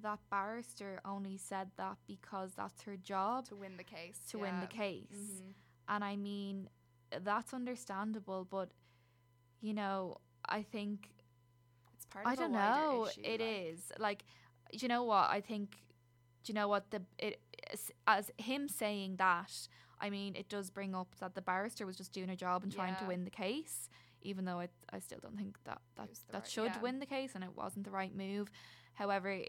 that barrister only said that because that's her job to win the case. to win the yeah. case. Mhm. And I mean, that's understandable, but you know, I think It's part of I don't know. issue, It is like- like, do you know what I think? Do you know what the it as- him saying that? I mean, it does bring up that the barrister was just doing her job and trying to win the case, even though I I still don't think that that that right- should yeah. win the case and it wasn't the right move. However,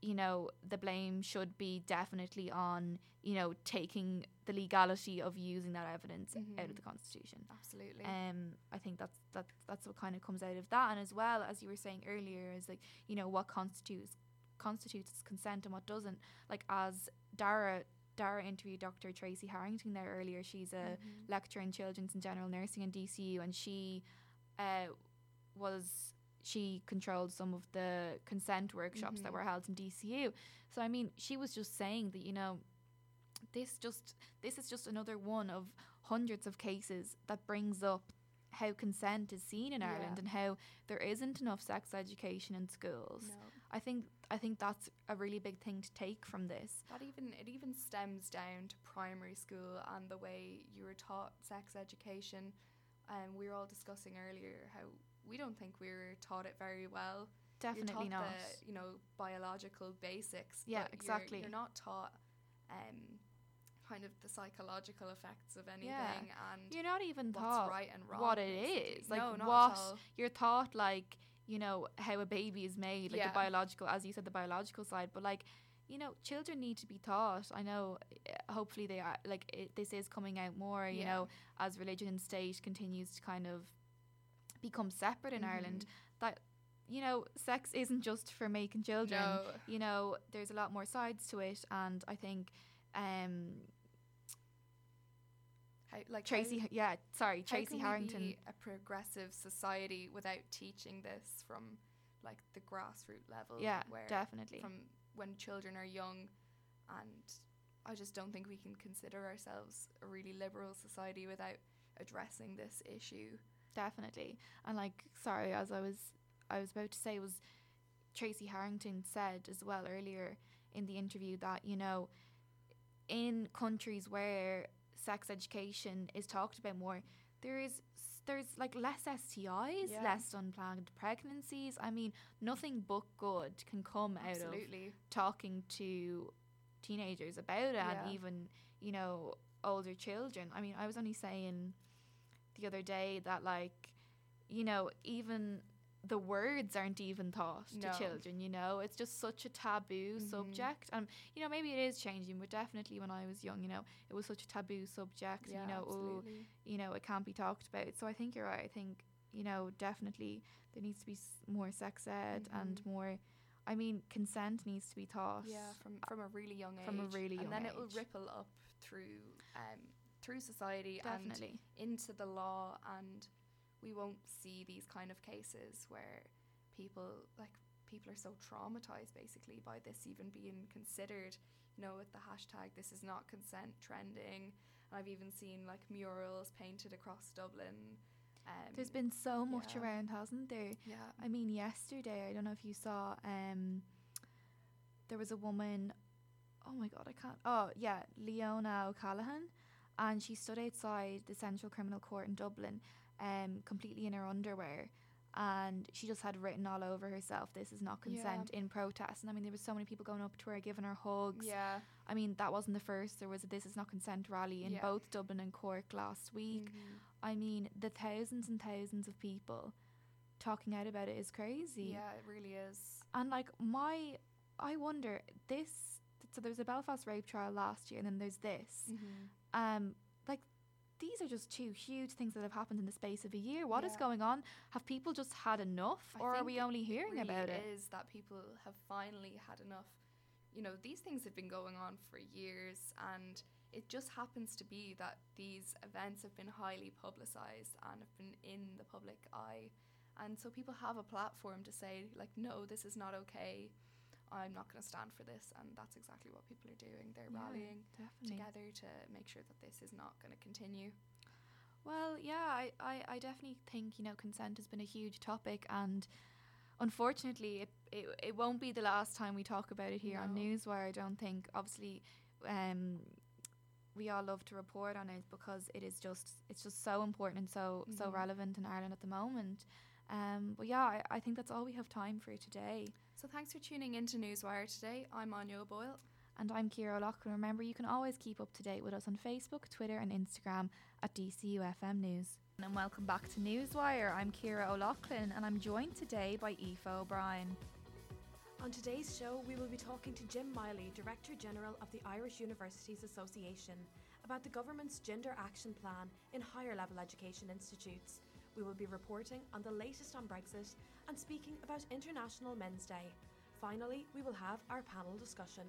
you know, the blame should be definitely on you know taking the legality of using that evidence out Mhm. of the constitution. Absolutely. Um, I think that's that that's what kind of comes out of that, and as well as you were saying earlier, is like you know what constitutes constitutes consent and what doesn't. Like as Dara Dara interviewed Dr. Tracy Harrington there earlier. She's a Mhm. lecturer in children's and general nursing in DCU, and she uh, was she controlled some of the consent workshops that Mhm. were held in DCU. So I mean, she was just saying that you know this just this is just another one of hundreds of cases that brings up how consent is seen in Yeah. Ireland and how there isn't enough sex education in schools. No. I think I think that's a really big thing to take from this. That even it even stems down to primary school and the way you were taught sex education. And we were all discussing earlier how we don't think we were taught it very well. Definitely not. The, you know, biological basics. Yeah, but you're- exactly. You're, not taught um kind of the psychological effects of anything Yeah. and You're not even what's taught right and wrong. what it is. Like no, not what at all. you're taught like, you know, how a baby is made, like Yeah. the biological as you said, the biological side. But like, you know, children need to be taught. I know uh, hopefully they are like it, this is coming out more, you Yeah. know, as religion and state continues to kind of become separate in Ireland. Mhm. That you know, sex isn't just for making children. No. You know, there's a lot more sides to it and I think um How, like Tracy how- yeah, sorry, How Tracy Harrington be a progressive society without teaching this from like the grassroots level? Yeah, where definitely. From when children are young, and I just don't think we can consider ourselves a really liberal society without addressing this issue. Definitely. And like sorry, as I was I was about to say was Tracy Harrington said as well earlier in the interview that, you know, in countries where sex education is talked about more, there is there's like less STIs, Yeah. less unplanned pregnancies. I mean, nothing but good can come out of talking to teenagers about it Yeah. and even you know older children i mean i was only saying the other day that like you know even the words aren't even taught No. to children you know it's just such a taboo Mhm. subject and you know maybe it is changing but definitely when i was young you know it was such a taboo subject Yeah, you know absolutely. you know it can't be talked about so i think you're right i think you know definitely there needs to be s- more sex ed and Mhm. more i mean consent needs to be taught Yeah, from from a really young age. From a really young age. and then it will ripple up through um through society Definitely. and into the law, and we won't see these kind of cases where people like people are so traumatized basically by this even being considered. You know, with the hashtag "This is not consent" trending, and I've even seen like murals painted across Dublin. Um, There's been so much yeah. around, hasn't there? Yeah. I mean, yesterday, I don't know if you saw, um, there was a woman, oh my god, I can't, oh yeah, Leona O'Callaghan, and she stood outside the Central Criminal Court in Dublin, um, completely in her underwear. And she just had written all over herself, "This is not Yeah. consent" in protest. And I mean, there was so many people going up to her, giving her hugs. Yeah. I mean, that wasn't the first. There was a "This is not consent" rally in Yeah. both Dublin and Cork last week. Mhm. I mean, the thousands and thousands of people talking out about it is crazy. Yeah, it really is. And like my, I wonder this. So there was a Belfast rape trial last year, and then there's this. Mhm. Um, these are just two huge things that have happened in the space of a year. What is Yeah. going on? Have people just had enough, I or are we only hearing really about it? Is that people have finally had enough? You know, these things have been going on for years, and it just happens to be that these events have been highly publicized and have been in the public eye, and so people have a platform to say like, no, this is not okay. I'm not going to stand for this, and that's exactly what people are doing. They're Yeah, rallying definitely. together to make sure that this is not going to continue. Well, yeah, I, I, I definitely think, you know, consent has been a huge topic and unfortunately it, it, it won't be the last time we talk about it here on No. Newswire, I don't think. Obviously, um we all love to report on it because it is just it's just so important and so so Mhm. relevant in Ireland at the moment. Um, but yeah, I, I think that's all we have time for today. So thanks for tuning in to Newswire today. I'm Anya Boyle. And I'm Kira O'Loughlin. Remember, you can always keep up to date with us on Facebook, Twitter, and Instagram at DCUFM News. And welcome back to Newswire. I'm Kira O'Loughlin, and I'm joined today by Aoife O'Brien. On today's show, we will be talking to Jim Miley, Director General of the Irish Universities Association, about the government's Gender Action Plan in higher level education institutes. We will be reporting on the latest on Brexit and speaking about International Men's Day. Finally, we will have our panel discussion.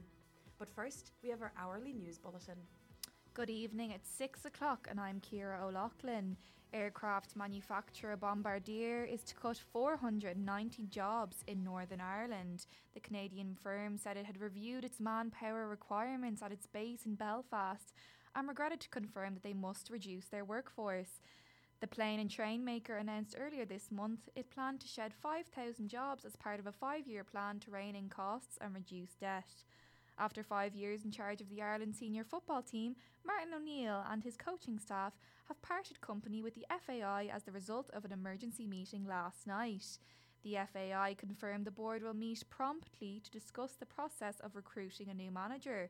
But first, we have our hourly news bulletin. Good evening, it's six o'clock, and I'm Kira O'Loughlin. Aircraft manufacturer Bombardier is to cut 490 jobs in Northern Ireland. The Canadian firm said it had reviewed its manpower requirements at its base in Belfast and regretted to confirm that they must reduce their workforce. The plane and train maker announced earlier this month it planned to shed 5,000 jobs as part of a five year plan to rein in costs and reduce debt. After five years in charge of the Ireland senior football team, Martin O'Neill and his coaching staff have parted company with the FAI as the result of an emergency meeting last night. The FAI confirmed the board will meet promptly to discuss the process of recruiting a new manager.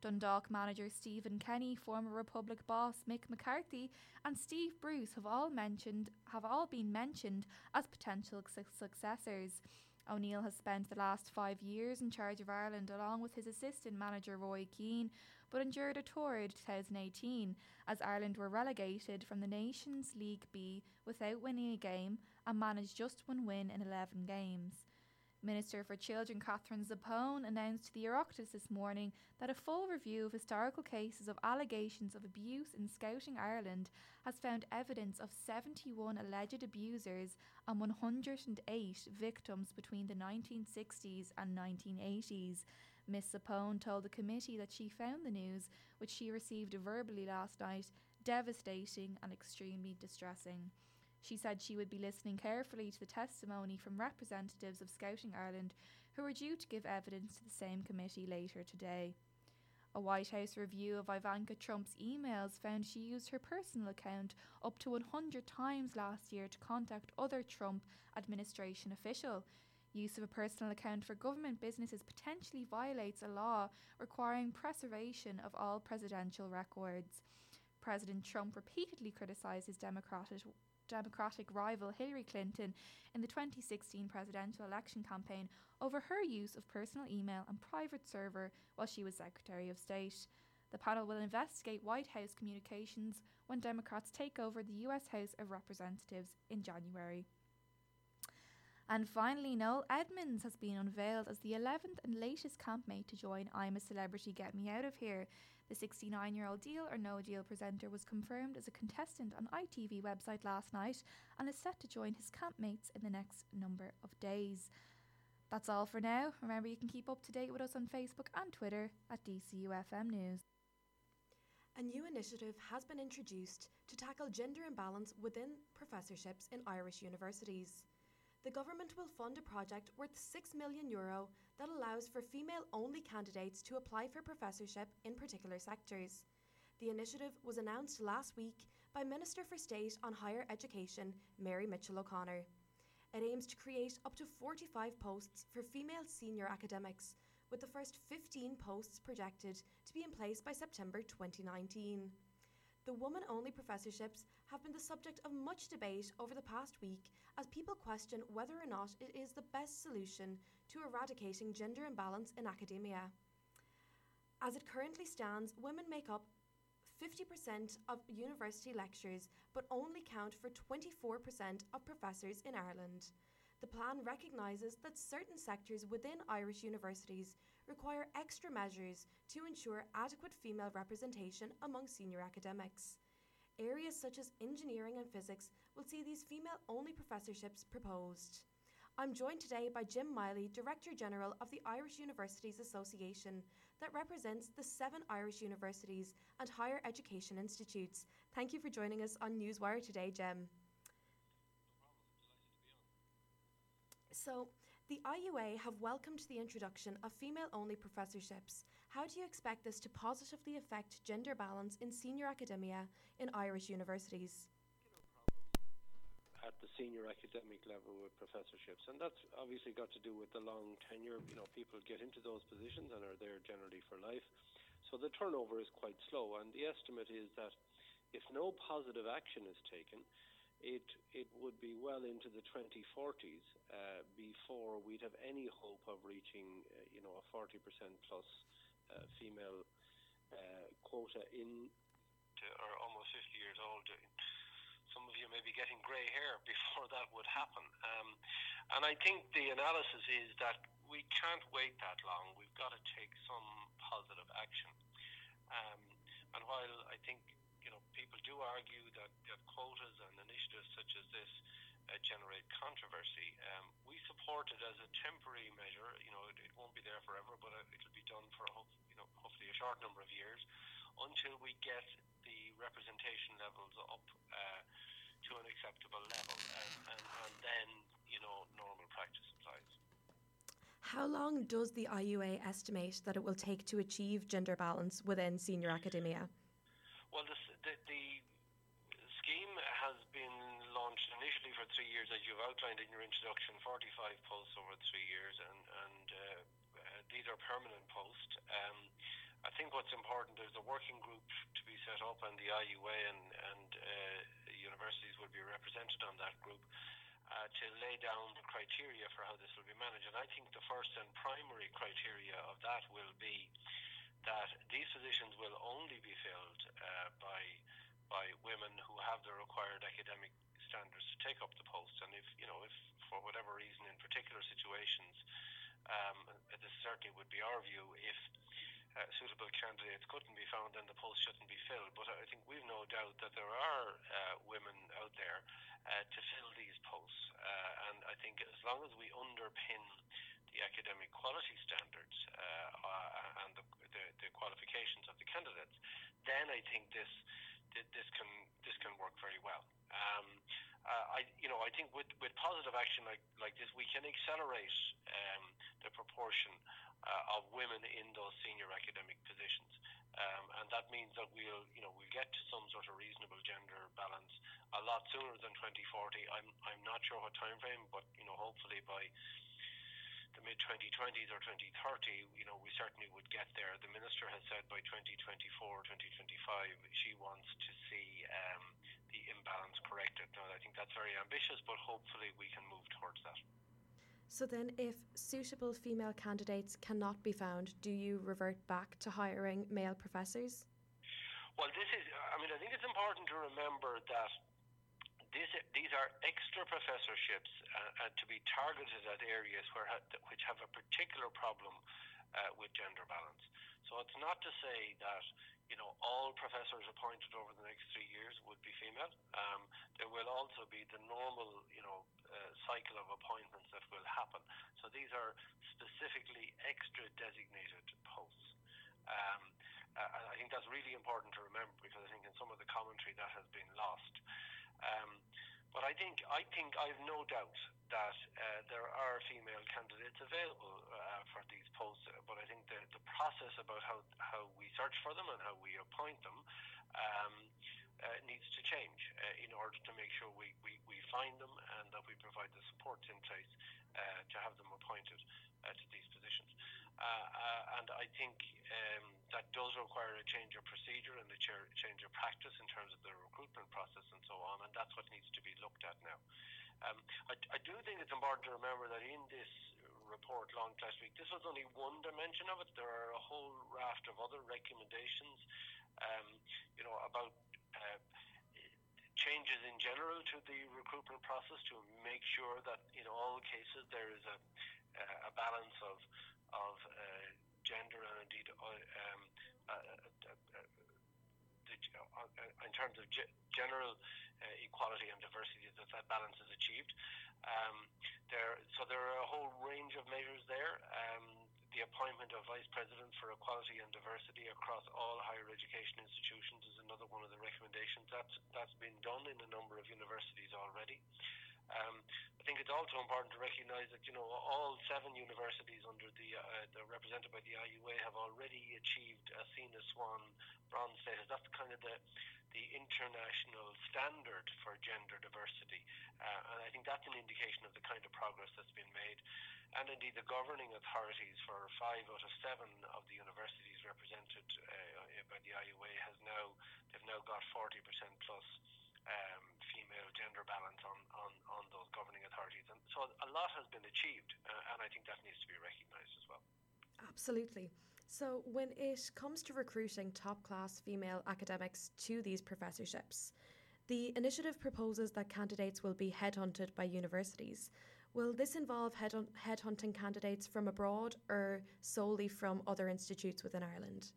Dundalk manager Stephen Kenny, former Republic boss Mick McCarthy, and Steve Bruce have all mentioned have all been mentioned as potential su- successors. O'Neill has spent the last five years in charge of Ireland along with his assistant manager Roy Keane, but endured a torrid 2018 as Ireland were relegated from the Nations League B without winning a game and managed just one win in 11 games. Minister for Children Catherine Zappone announced to the Oireachtas this morning that a full review of historical cases of allegations of abuse in Scouting Ireland has found evidence of 71 alleged abusers and 108 victims between the 1960s and 1980s. Miss Zappone told the committee that she found the news, which she received verbally last night, devastating and extremely distressing. She said she would be listening carefully to the testimony from representatives of Scouting Ireland who are due to give evidence to the same committee later today. A White House review of Ivanka Trump's emails found she used her personal account up to 100 times last year to contact other Trump administration official. Use of a personal account for government businesses potentially violates a law requiring preservation of all presidential records. President Trump repeatedly criticized his Democratic Democratic rival Hillary Clinton in the 2016 presidential election campaign over her use of personal email and private server while she was Secretary of State. The panel will investigate White House communications when Democrats take over the US House of Representatives in January. And finally, Noel Edmonds has been unveiled as the 11th and latest campmate to join I'm a Celebrity Get Me Out of Here. The 69 year old Deal or No Deal presenter was confirmed as a contestant on ITV website last night and is set to join his campmates in the next number of days. That's all for now. Remember, you can keep up to date with us on Facebook and Twitter at DCUFM News. A new initiative has been introduced to tackle gender imbalance within professorships in Irish universities. The government will fund a project worth 6 million euro that allows for female only candidates to apply for professorship in particular sectors. The initiative was announced last week by Minister for State on Higher Education, Mary Mitchell O'Connor. It aims to create up to 45 posts for female senior academics, with the first 15 posts projected to be in place by September 2019. The woman only professorships have been the subject of much debate over the past week as people question whether or not it is the best solution to eradicating gender imbalance in academia. As it currently stands, women make up 50% of university lectures but only count for 24% of professors in Ireland. The plan recognises that certain sectors within Irish universities require extra measures to ensure adequate female representation among senior academics. Areas such as engineering and physics will see these female only professorships proposed. I'm joined today by Jim Miley, Director General of the Irish Universities Association, that represents the seven Irish universities and higher education institutes. Thank you for joining us on Newswire today, Jim. So, the IUA have welcomed the introduction of female only professorships. How do you expect this to positively affect gender balance in senior academia in Irish universities? At the senior academic level with professorships, and that's obviously got to do with the long tenure. You know, people get into those positions and are there generally for life, so the turnover is quite slow. And the estimate is that if no positive action is taken, it it would be well into the 2040s uh, before we'd have any hope of reaching, uh, you know, a 40% plus uh, female uh, quota in. Or almost 50 years old. Some of you may be getting grey hair before that would happen. Um, and I think the analysis is that we can't wait that long. We've got to take some positive action. Um, and while I think you know people do argue that, that quotas and initiatives such as this uh, generate controversy, um, we support it as a temporary measure. You know, it, it won't be there forever, but it'll be done for hope, you know hopefully a short number of years until we get representation levels up uh, to an acceptable level, and, and, and then you know normal practice applies. How long does the IUA estimate that it will take to achieve gender balance within senior academia? Well, this, the, the scheme has been launched initially for three years, as you've outlined in your introduction, 45 posts over three years, and, and uh, uh, these are permanent posts. Um, I think what's important is a working group to be set up, and the IUA and, and uh, universities will be represented on that group uh, to lay down the criteria for how this will be managed. And I think the first and primary criteria of that will be that these positions will only be filled uh, by by women who have the required academic standards to take up the post. And if you know, if for whatever reason, in particular situations, um, this certainly would be our view. If uh, suitable candidates couldn't be found, then the post shouldn't be filled. But I think we've no doubt that there are uh, women out there uh, to fill these posts, uh, and I think as long as we underpin the academic quality standards uh, uh, and the, the, the, qualifications of the candidates, then I think this this can this can work very well. Um, I you know I think with, with positive action like like this, we can accelerate um, the proportion uh, of women in those senior academic positions. Um, and that means that we'll, you know, we'll get to some sort of reasonable gender balance a lot sooner than 2040. I'm, I'm not sure what time frame, but you know, hopefully by the mid 2020s or 2030, you know, we certainly would get there. The minister has said by 2024, 2025, she wants to see um, the imbalance corrected. Now, I think that's very ambitious, but hopefully we can move towards that. So then, if suitable female candidates cannot be found, do you revert back to hiring male professors? Well, this is, I mean, I think it's important to remember that this, these are extra professorships uh, and to be targeted at areas where which have a particular problem uh, with gender balance. So it's not to say that you know all professors appointed over the next three years would be female. Um, there will also be the normal you know uh, cycle of appointments that will happen. So these are specifically extra designated posts. Um, uh, I think that's really important to remember because I think in some of the commentary that has been lost. Um, but I think I think I've no doubt that uh, there are female candidates available uh, for these posts. But I think the, the process about how how we search for them and how we appoint them um, uh, needs to change uh, in order to make sure we, we, we find them and that we provide the support in place uh, to have them appointed uh, to these positions. and I think um, that does require a change of procedure and a change of practice in terms of the recruitment process and so on, and that's what needs to be looked at now. Um, I, I do think it's important to remember that in this report launched last week, this was only one dimension of it. There are a whole raft of other recommendations, um, you know, about changes in general to the recruitment process to make sure that in all cases there is a, a balance of of uh, gender and indeed uh, um, uh, uh, in terms of ge- general equality and diversity that that balance is achieved. Um, there, so there are a whole range of measures there. Um, the appointment of vice presidents for equality and diversity across all higher education institutions is another one of the recommendations. That's that's been done in a number of universities already. Um, I think it's also important to recognise that you know all seven universities under the uh, represented by the IUA have already achieved a Sina Swan bronze status. That's kind of the the international standard for gender diversity. Uh, and I think that's an indication of the kind of progress that's been made. And indeed, the governing authorities for five out of seven of the universities represented uh, by the IUA has now they've now got 40% plus um, female gender balance on, on, on those governing authorities. And so a lot has been achieved, uh, and I think that needs to be recognised as well. Absolutely. So, when it comes to recruiting top class female academics to these professorships, the initiative proposes that candidates will be headhunted by universities. Will this involve head headhunting candidates from abroad or solely from other institutes within Ireland?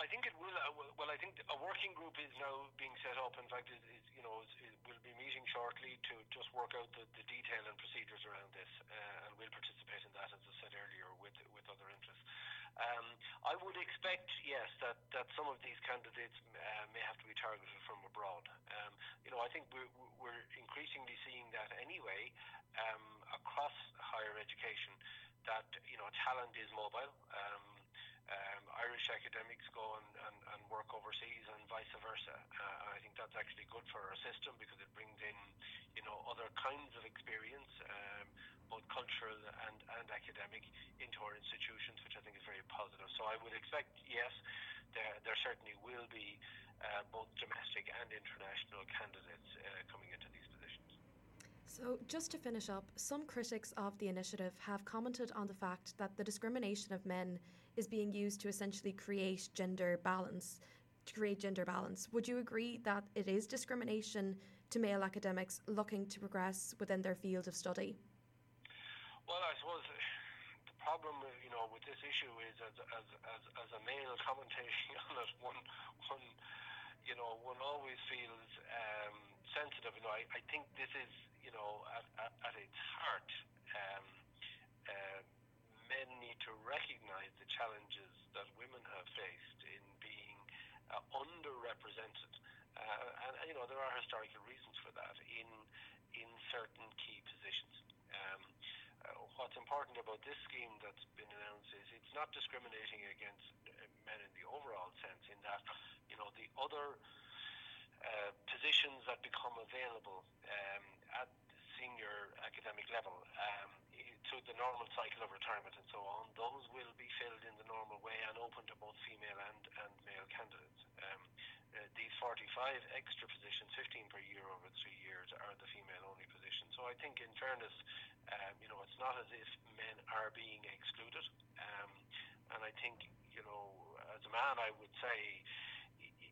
I think it will. Uh, well, I think a working group is now being set up. In fact, is, is you know, is, is, we'll be meeting shortly to just work out the, the detail and procedures around this, uh, and we'll participate in that, as I said earlier, with with other interests. Um, I would expect, yes, that, that some of these candidates uh, may have to be targeted from abroad. Um, you know, I think we're, we're increasingly seeing that anyway um, across higher education, that, you know, talent is mobile. Um, um, Irish academics go and, and, and, work overseas and vice versa. Uh, I think that's actually good for our system because it brings in, you know, other kinds of experience, um, both cultural and, and academic, into our institutions, which I think is very positive. So I would expect, yes, there, there certainly will be uh, both domestic and international candidates uh, coming into these positions. So, just to finish up, some critics of the initiative have commented on the fact that the discrimination of men is being used to essentially create gender balance. To create gender balance, would you agree that it is discrimination to male academics looking to progress within their field of study? Well, I suppose the problem, you know, with this issue is as as as, as a male commentating on it, one one, you know, one always feels um, sensitive. You know, I, I think this is, you know, at at, at its heart, um, uh, men need to recognise the challenges that women have faced in being uh, underrepresented, uh, and you know, there are historical reasons for that in in certain key positions. Um, uh, what's important about this scheme that's been announced is it's not discriminating against uh, men in the overall sense, in that you know the other uh, positions that become available um, at senior academic level um, through the normal cycle of retirement and so on, those will be filled in the normal way and open to both female and, and male candidates. Um, uh, these 45 extra positions, 15 per year over three years, are the female only positions. So I think, in fairness, um, you know, it's not as if men are being excluded. Um, and I think, you know, as a man, I would say,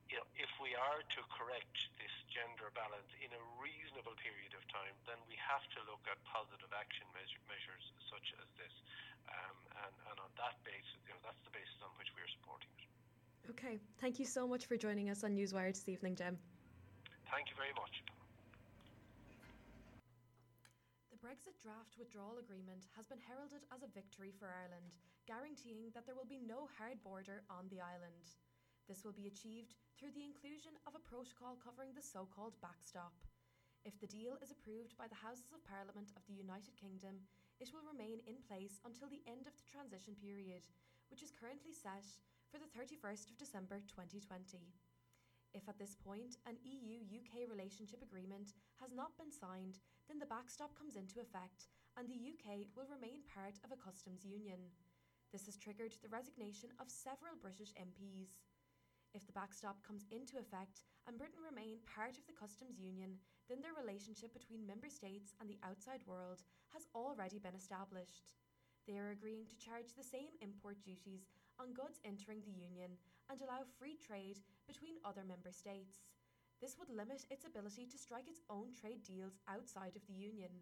you know, if we are to correct this gender balance in a reasonable period of time, then we have to look at positive action measure, measures such as this. Um, and, and on that basis, you know, that's the basis on which we are supporting it. Okay, thank you so much for joining us on Newswire this evening, Jim. Thank you very much. The Brexit draft withdrawal agreement has been heralded as a victory for Ireland, guaranteeing that there will be no hard border on the island. This will be achieved through the inclusion of a protocol covering the so called backstop. If the deal is approved by the Houses of Parliament of the United Kingdom, it will remain in place until the end of the transition period, which is currently set for the 31st of December 2020. If at this point an EU UK relationship agreement has not been signed, then the backstop comes into effect and the UK will remain part of a customs union. This has triggered the resignation of several British MPs. If the backstop comes into effect and Britain remain part of the customs union, then their relationship between member states and the outside world has already been established. They are agreeing to charge the same import duties on goods entering the union and allow free trade between other member states. This would limit its ability to strike its own trade deals outside of the union.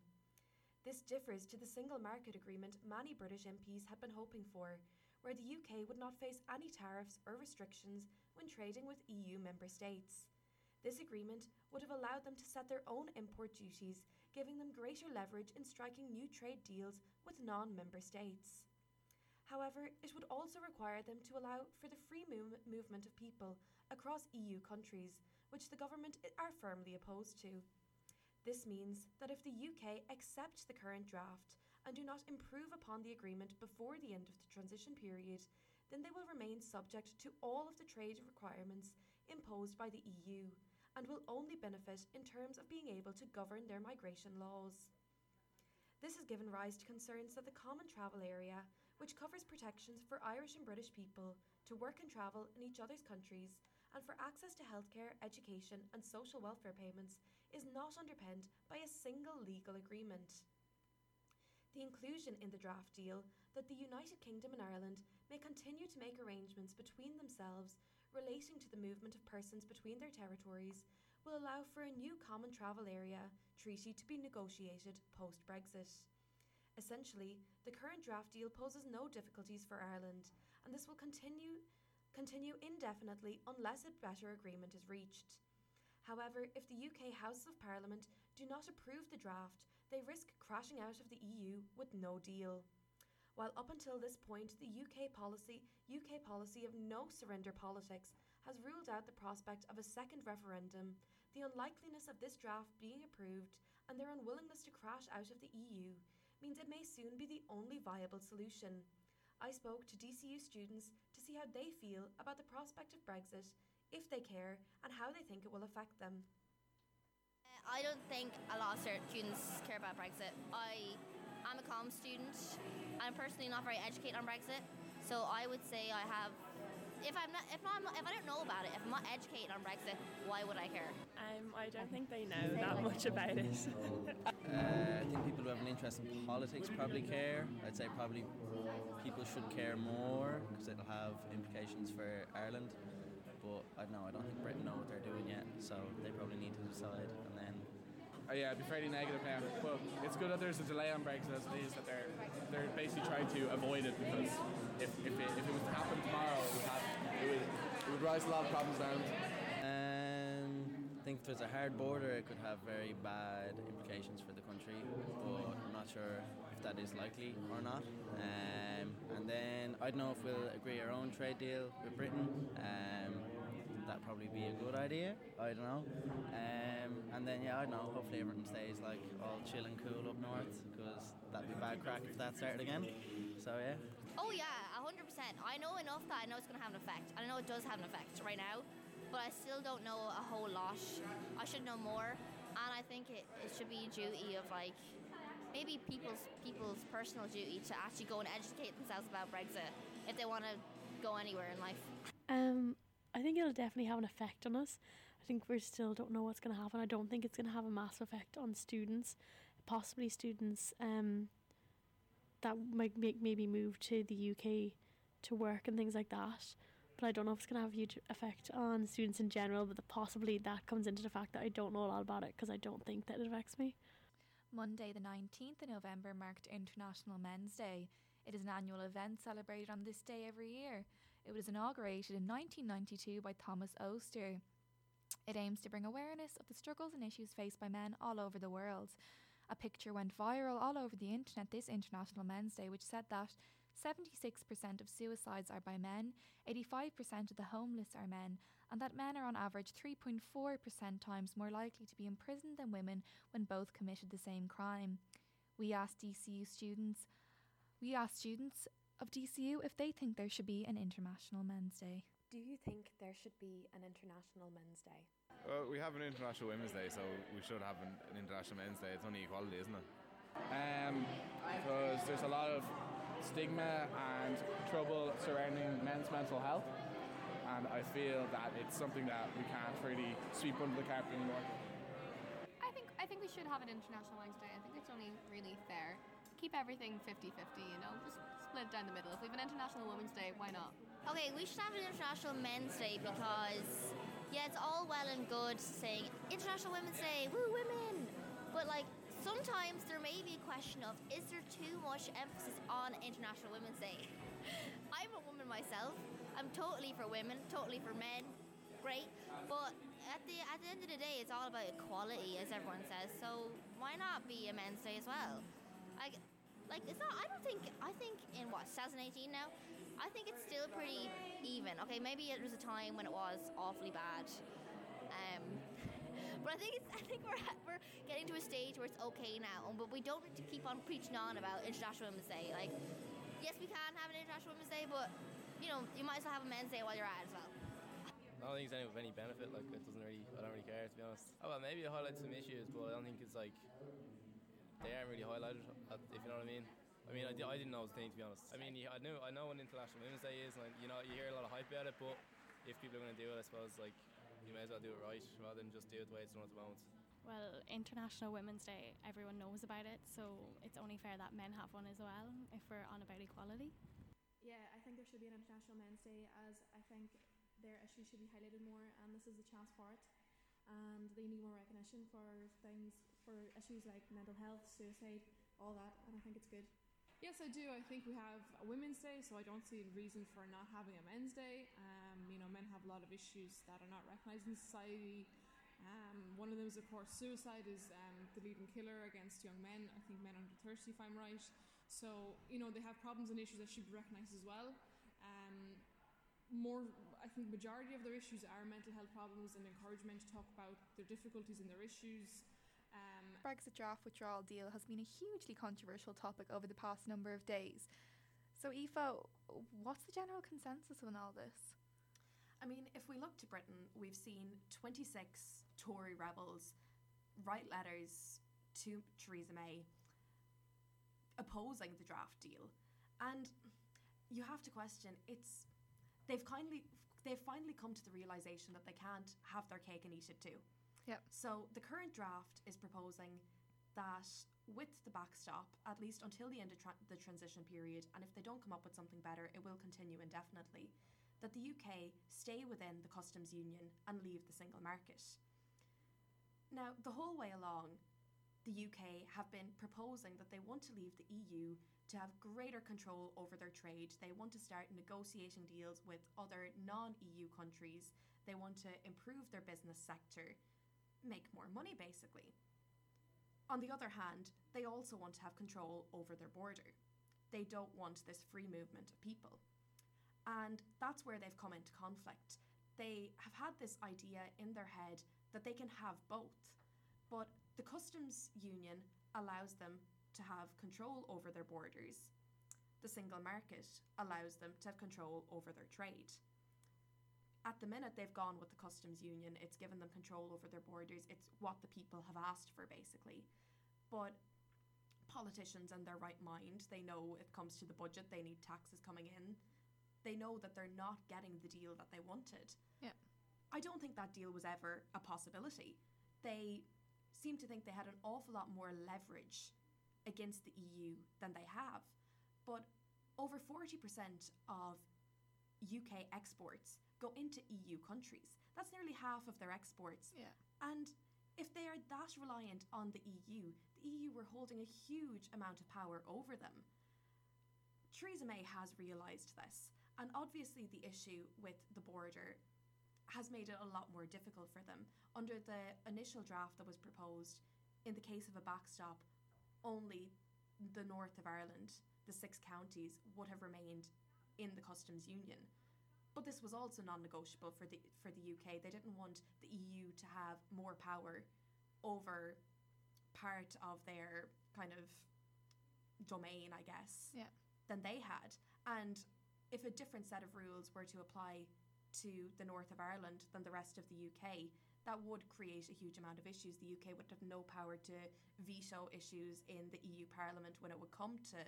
This differs to the single market agreement many British MPs had been hoping for, where the UK would not face any tariffs or restrictions when trading with EU member states. This agreement would have allowed them to set their own import duties, giving them greater leverage in striking new trade deals with non member states. However, it would also require them to allow for the free move- movement of people across EU countries, which the government are firmly opposed to. This means that if the UK accept the current draft and do not improve upon the agreement before the end of the transition period, then they will remain subject to all of the trade requirements imposed by the EU and will only benefit in terms of being able to govern their migration laws. This has given rise to concerns that the Common Travel Area, which covers protections for Irish and British people to work and travel in each other's countries and for access to healthcare, education, and social welfare payments, is not underpinned by a single legal agreement. The inclusion in the draft deal that the United Kingdom and Ireland may continue to make arrangements between themselves relating to the movement of persons between their territories will allow for a new common travel area treaty to be negotiated post Brexit. Essentially, the current draft deal poses no difficulties for Ireland, and this will continue continue indefinitely unless a better agreement is reached. However, if the UK Houses of Parliament do not approve the draft, they risk crashing out of the EU with no deal. While up until this point the UK policy UK policy of no surrender politics has ruled out the prospect of a second referendum, the unlikeliness of this draft being approved and their unwillingness to crash out of the EU means it may soon be the only viable solution. I spoke to DCU students to see how they feel about the prospect of Brexit, if they care, and how they think it will affect them. I don't think a lot of students care about Brexit. I am a comm student. I'm personally not very educated on Brexit, so I would say I have. If I'm not, if not, if I don't know about it, if I'm not educated on Brexit, why would I care? Um, I don't think they know that much about it. uh, I think people who have an interest in politics probably care. I'd say probably people should care more because it'll have implications for Ireland. But I don't know. I don't think Britain know what they're doing yet, so they probably need to decide and then uh, yeah, I'd be fairly negative now. But it's good that there's a delay on Brexit as it is, that they're they're basically trying to avoid it because if, if, it, if it was to happen tomorrow, it would, have, it would, it would rise a lot of problems down. Um, I think if there's a hard border, it could have very bad implications for the country, but I'm not sure if that is likely or not. Um, and then I don't know if we'll agree our own trade deal with Britain. Um, that'd probably be a good idea. I don't know. Um, and then yeah, I don't know. Hopefully everything stays like all chill and cool up north because that'd be bad crack if that started again. So yeah. Oh yeah, hundred percent. I know enough that I know it's going to have an effect. I know it does have an effect right now, but I still don't know a whole lot. I should know more, and I think it, it should be a duty of like maybe people's people's personal duty to actually go and educate themselves about Brexit if they want to go anywhere in life. Um, I think it'll definitely have an effect on us. I think we still don't know what's going to happen. I don't think it's going to have a massive effect on students, possibly students um, that might make maybe move to the UK to work and things like that. But I don't know if it's going to have a huge effect on students in general. But the, possibly that comes into the fact that I don't know a lot about it because I don't think that it affects me. Monday, the 19th of November, marked International Men's Day. It is an annual event celebrated on this day every year. It was inaugurated in 1992 by Thomas Oaster. It aims to bring awareness of the struggles and issues faced by men all over the world. A picture went viral all over the internet this International Men's Day, which said that 76% of suicides are by men, 85% of the homeless are men, and that men are on average 3.4% times more likely to be imprisoned than women when both committed the same crime. We asked DCU students, we asked students of DCU if they think there should be an International Men's Day. Do you think there should be an International Men's Day? Well, we have an International Women's Day, so we should have an, an International Men's Day. It's only equality, isn't it? Um, because there's a lot of stigma and trouble surrounding men's mental health, and I feel that it's something that we can't really sweep under the carpet anymore. I think I think we should have an International Men's Day. I think it's only really fair. Keep everything 50-50, you know, just split down the middle. If we have an International Women's Day, why not? Okay, we should have an International Men's Day because, yeah, it's all well and good saying International Women's Day, woo, women! But, like, sometimes there may be a question of is there too much emphasis on International Women's Day? I'm a woman myself. I'm totally for women, totally for men. Great. But at the at the end of the day, it's all about equality, as everyone says. So why not be a Men's Day as well? Like, like it's not. I don't think. I think in what 2018 now. I think it's still pretty even. Okay, maybe it was a time when it was awfully bad. Um, but I think it's, I think we're we're getting to a stage where it's okay now. But we don't need to keep on preaching on about International Women's Day. Like, yes, we can have an International Women's Day, but you know, you might as well have a Men's Day while you're at it as well. I don't think it's any of any benefit. Like it doesn't really. I don't really care to be honest. Oh well, maybe it highlights some issues, but I don't think it's like they aren't really highlighted. uh, If you know what I mean. I mean, I, di- I didn't know it was a thing to be honest. I mean, I knew I know when International Women's Day is, and you know you hear a lot of hype about it, but if people are going to do it, I suppose like you may as well do it right rather than just do it the way it's done at the moment. Well, International Women's Day, everyone knows about it, so it's only fair that men have one as well if we're on about equality. Yeah, I think there should be an International Men's Day as I think their issues should be highlighted more and this is the chance for it. And they need more recognition for things, for issues like mental health, suicide, all that, and I think it's good. Yes, I do. I think we have a Women's Day, so I don't see a reason for not having a Men's Day. Um, you know, men have a lot of issues that are not recognised in society. Um, one of them is, of course, suicide is um, the leading killer against young men. I think men under 30, if I'm right. So, you know, they have problems and issues that should be recognised as well. Um, more, I think, majority of their issues are mental health problems and encouragement to talk about their difficulties and their issues. Brexit draft withdrawal deal has been a hugely controversial topic over the past number of days. So, Aoife, what's the general consensus on all this? I mean, if we look to Britain, we've seen 26 Tory rebels write letters to Theresa May opposing the draft deal. And you have to question it's they've kindly they've finally come to the realization that they can't have their cake and eat it too. Yep. So the current draft is proposing that with the backstop, at least until the end of tra- the transition period, and if they don't come up with something better, it will continue indefinitely, that the UK stay within the customs union and leave the single market. Now, the whole way along, the UK have been proposing that they want to leave the EU to have greater control over their trade. They want to start negotiating deals with other non EU countries. They want to improve their business sector, make more money basically. On the other hand, they also want to have control over their border. They don't want this free movement of people. And that's where they've come into conflict. They have had this idea in their head that they can have both, but the customs union allows them to have control over their borders. The single market allows them to have control over their trade. At the minute, they've gone with the customs union. It's given them control over their borders. It's what the people have asked for, basically. But politicians in their right mind, they know it comes to the budget, they need taxes coming in. They know that they're not getting the deal that they wanted. Yeah. I don't think that deal was ever a possibility. They seem to think they had an awful lot more leverage against the EU than they have. But over 40% of UK exports go into EU countries. That's nearly half of their exports. Yeah. And if they are that reliant on the EU, the EU were holding a huge amount of power over them. Theresa May has realised this, and obviously the issue with the border has made it a lot more difficult for them. Under the initial draft that was proposed, in the case of a backstop, only the north of Ireland, the six counties, would have remained in the customs union. But this was also non-negotiable for the for the UK. They didn't want the EU to have more power over part of their kind of domain, I guess, Yeah. than they had. And if a different set of rules were to apply to the north of Ireland than the rest of the UK, that would create a huge amount of issues. The UK would have no power to veto issues in the EU Parliament when it would come to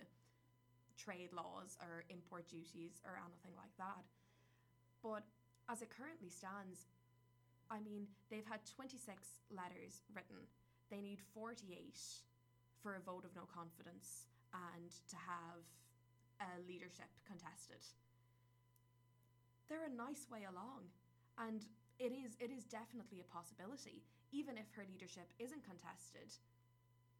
trade laws or import duties or anything like that. But as it currently stands, I mean, they've had 26 letters written. They need 48 for a vote of no confidence and to have a leadership contested. They're a nice way along, and it is it is definitely a possibility. Even if her leadership isn't contested,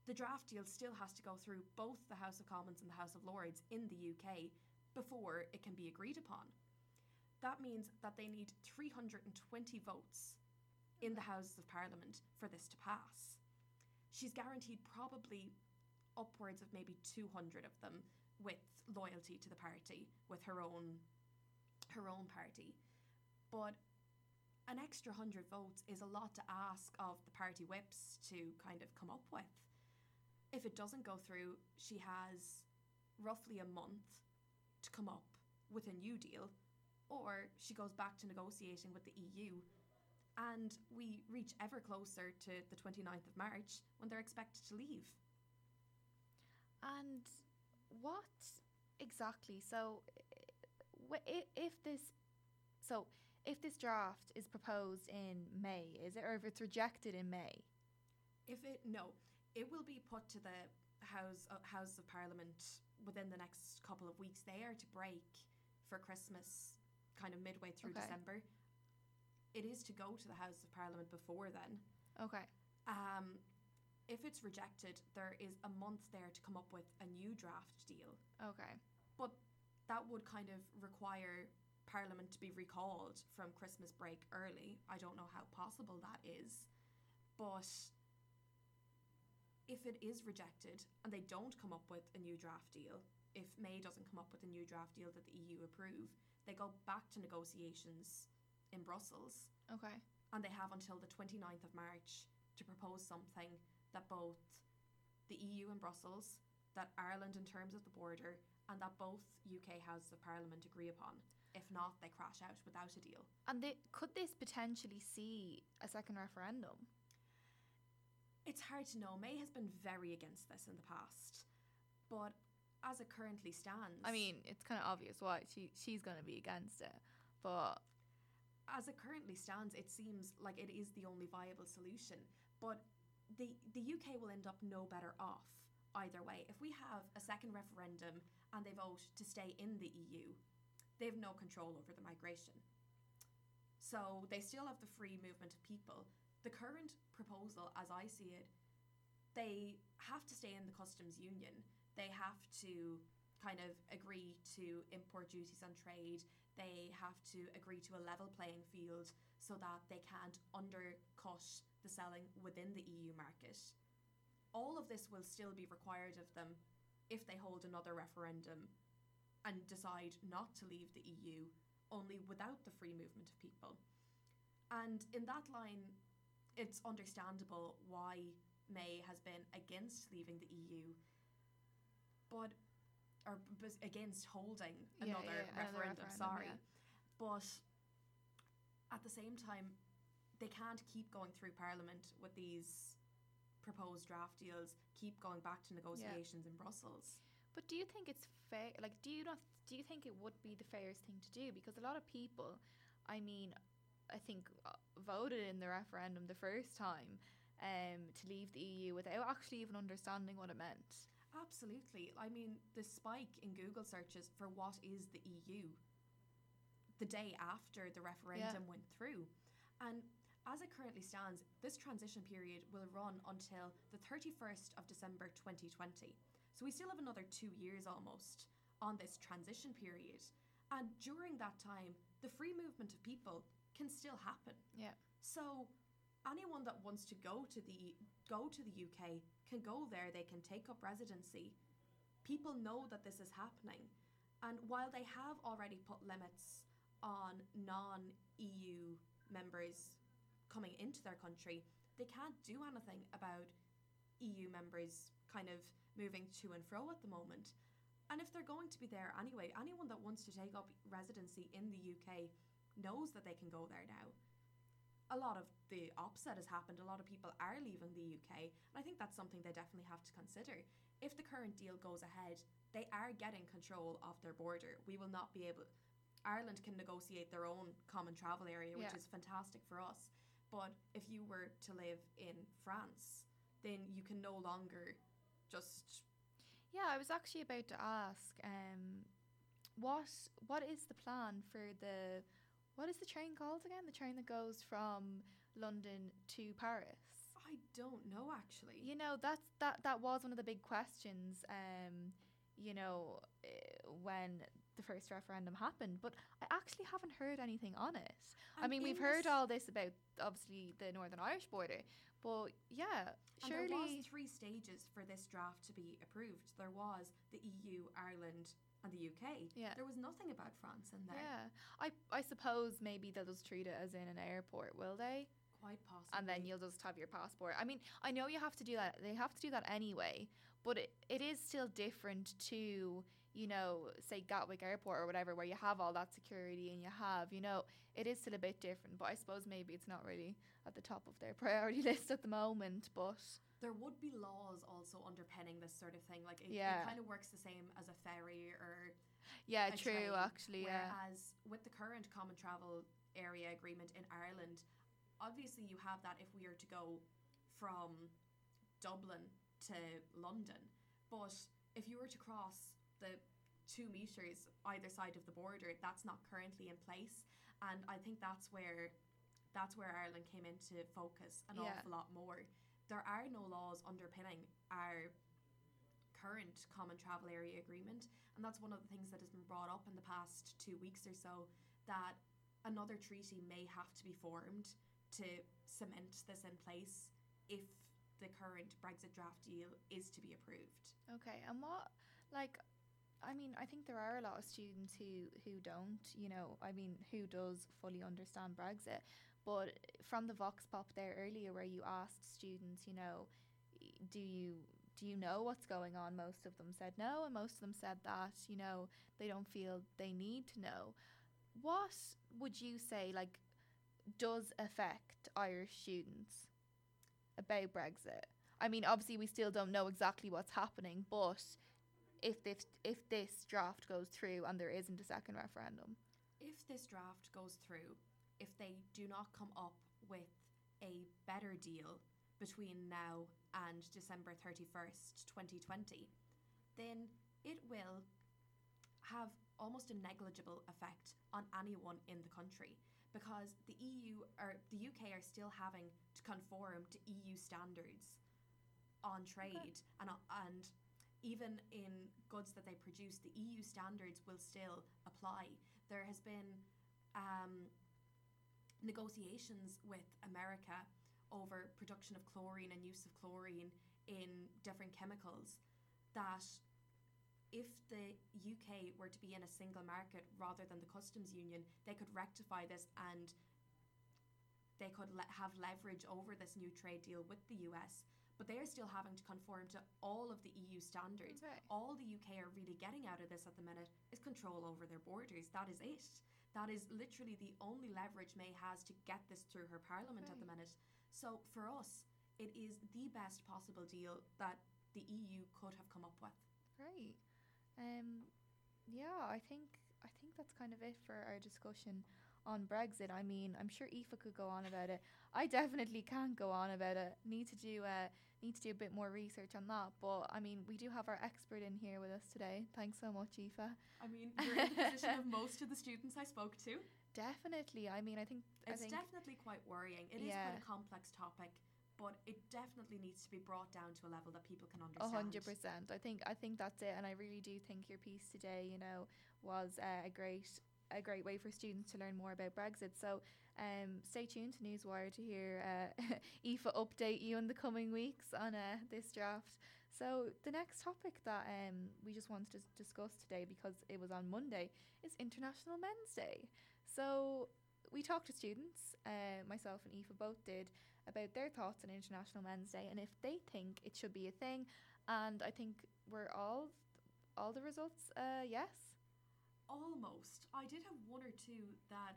the draft deal still has to go through both the House of Commons and the House of Lords in the UK before it can be agreed upon. That means that they need 320 votes in the Houses of Parliament for this to pass. She's guaranteed probably upwards of maybe 200 of them with loyalty to the party, with her own her own party. But an extra 100 votes is a lot to ask of the party whips to kind of come up with. If it doesn't go through, she has roughly a month to come up with a new deal or she goes back to negotiating with the EU. And we reach ever closer to the 29th of March when they're expected to leave. And what exactly? So, if this, so if this draft is proposed in May, is it, or if it's rejected in May? If it no, it will be put to the House uh, House of Parliament within the next couple of weeks. They are to break for Christmas, kind of midway through Okay. December. It is to go to the House of Parliament before then. Okay. Um, if it's rejected, there is a month there to come up with a new draft deal. Okay. But that would kind of require Parliament to be recalled from Christmas break early. I don't know how possible that is. But if it is rejected and they don't come up with a new draft deal, if May doesn't come up with a new draft deal that the EU approve, they go back to negotiations in Brussels Okay. and they have until the 29th of March to propose something that both the EU and Brussels, that Ireland in terms of the border, and that both UK Houses of Parliament agree upon. If not, they crash out without a deal. And they, could this potentially see a second referendum? It's hard to know. May has been very against this in the past, but as it currently stands, I mean, it's kind of obvious why she she's going to be against it, but as it currently stands, it seems like it is the only viable solution. But the the UK will end up no better off either way. If we have a second referendum and they vote to stay in the EU, they have no control over the migration. So they still have the free movement of people. The current proposal, as I see it, they have to stay in the customs union. They have to kind of agree to import duties on trade. They have to agree to a level playing field so that they can't undercut the selling within the EU market. All of this will still be required of them if they hold another referendum and decide not to leave the EU, only without the free movement of people. And in that line, it's understandable why May has been against leaving the EU, but or against holding Yeah, another yeah, another referendum. referendum, sorry, yeah. but at the same time, they can't keep going through Parliament with these proposed draft deals. Keep going back to negotiations in Brussels. But do you think it's fair? Like, do you not? Do you think it would be the fairest thing to do? Because a lot of people, I mean, I think uh, voted in the referendum the first time um, to leave the EU without actually even understanding what it meant. Absolutely. I mean, the spike in Google searches for what is the EU the day after the referendum went through. And as it currently stands, this transition period will run until the 31st of December 2020. So we still have another two years almost on this transition period. And during that time, the free movement of people can still happen. Yeah. So anyone that wants to go to the go to the UK can go there, they can take up residency. People know that this is happening. And while they have already put limits on non-EU members coming into their country, they can't do anything about EU members kind of moving to and fro at the moment. And if they're going to be there anyway, anyone that wants to take up residency in the UK knows that they can go there now. A lot of the opposite has happened. A lot of people are leaving the UK, and I think that's something they definitely have to consider. If the current deal goes ahead, they are getting control of their border. We will not be able. Ireland can negotiate their own common travel area, which Yeah. is fantastic for us. But if you were to live in France, then you can no longer just Yeah, I was actually about to ask, um, what what is the plan for the what is the train called again? The train that goes from London to Paris. I don't know actually. You know, that's that that was one of the big questions. Um, you know, uh, when the first referendum happened, but I actually haven't heard anything on it. I mean, we've heard all this about obviously the Northern Irish border, but yeah, And surely there was three stages for this draft to be approved. There was the EU, Ireland, and the UK. Yeah. There was nothing about France in there. Yeah, I I suppose maybe they'll just treat it as in an airport, will they? Quite possibly. And then you'll just have your passport. I mean, I know you have to do that. They have to do that anyway, but it, it is still different to you know, say Gatwick Airport or whatever, where you have all that security and you have, you know, it is still a bit different. But I suppose maybe it's not really at the top of their priority list at the moment. But there would be laws also underpinning this sort of thing. Like it, Yeah. it kind of works the same as a ferry or Yeah, true, train, actually, yeah. Whereas with the current common travel area agreement in Ireland, obviously you have that if we are to go from Dublin to London, but if you were to cross the two meters either side of the border, that's not currently in place, and I think that's where that's where Ireland came into focus an Yeah. awful lot more. There are no laws underpinning our current common travel area agreement and that's one of the things that has been brought up in the past two weeks or so that another treaty may have to be formed to cement this in place if the current Brexit draft deal is to be approved. Okay, and what like I mean, I think there are a lot of students who who don't, you know, I mean, who does fully understand Brexit. But from the vox pop there earlier where you asked students, you know, do you do you know what's going on? Most of them said no, and most of them said that, you know, they don't feel they need to know. What would you say like does affect Irish students about Brexit? I mean, obviously we still don't know exactly what's happening, but if this if this draft goes through and there isn't a second referendum, If this draft goes through, if they do not come up with a better deal between now and December 31st, 2020, then it will have almost a negligible effect on anyone in the country because the EU or the UK are still having to conform to EU standards on trade and uh, and even in goods that they produce the EU standards will still apply there has been um, negotiations with America over production of chlorine and use of chlorine in different chemicals that if the UK were to be in a single market rather than the customs union, they could rectify this and they could le- have leverage over this new trade deal with the US. But they are still having to conform to all of the EU standards. All the UK are really getting out of this at the minute is control over their borders. That is it. That is literally the only leverage May has to get this through her parliament at the minute. So for us, it is the best possible deal that the EU could have come up with. Great. Um, yeah, I think I think that's kind of it for our discussion on Brexit. I mean, I'm sure Aoife could go on about it. I definitely can't go on about it. Need to do uh, need to do a bit more research on that. But I mean, we do have our expert in here with us today. Thanks so much, Aoife. I mean, you're in the position of most of the students I spoke to. Definitely. I mean, I think I It's think definitely quite worrying. It is Yeah. quite a complex topic, but it definitely needs to be brought down to a level that people can A understand. hundred percent. I think I think that's it, and I really do think your piece today, you know, was uh, a great a great way for students to learn more about Brexit. So, um, stay tuned to Newswire to hear uh, update you in the coming weeks on uh, this draft. So, the next topic that um, we just wanted to discuss today, because it was on Monday, is International Men's Day. So, we talked to students, uh, myself and Aoife both did, about their thoughts on International Men's Day and if they think it should be a thing. And I think we're all all the results uh, yes. Almost. I did have one or two that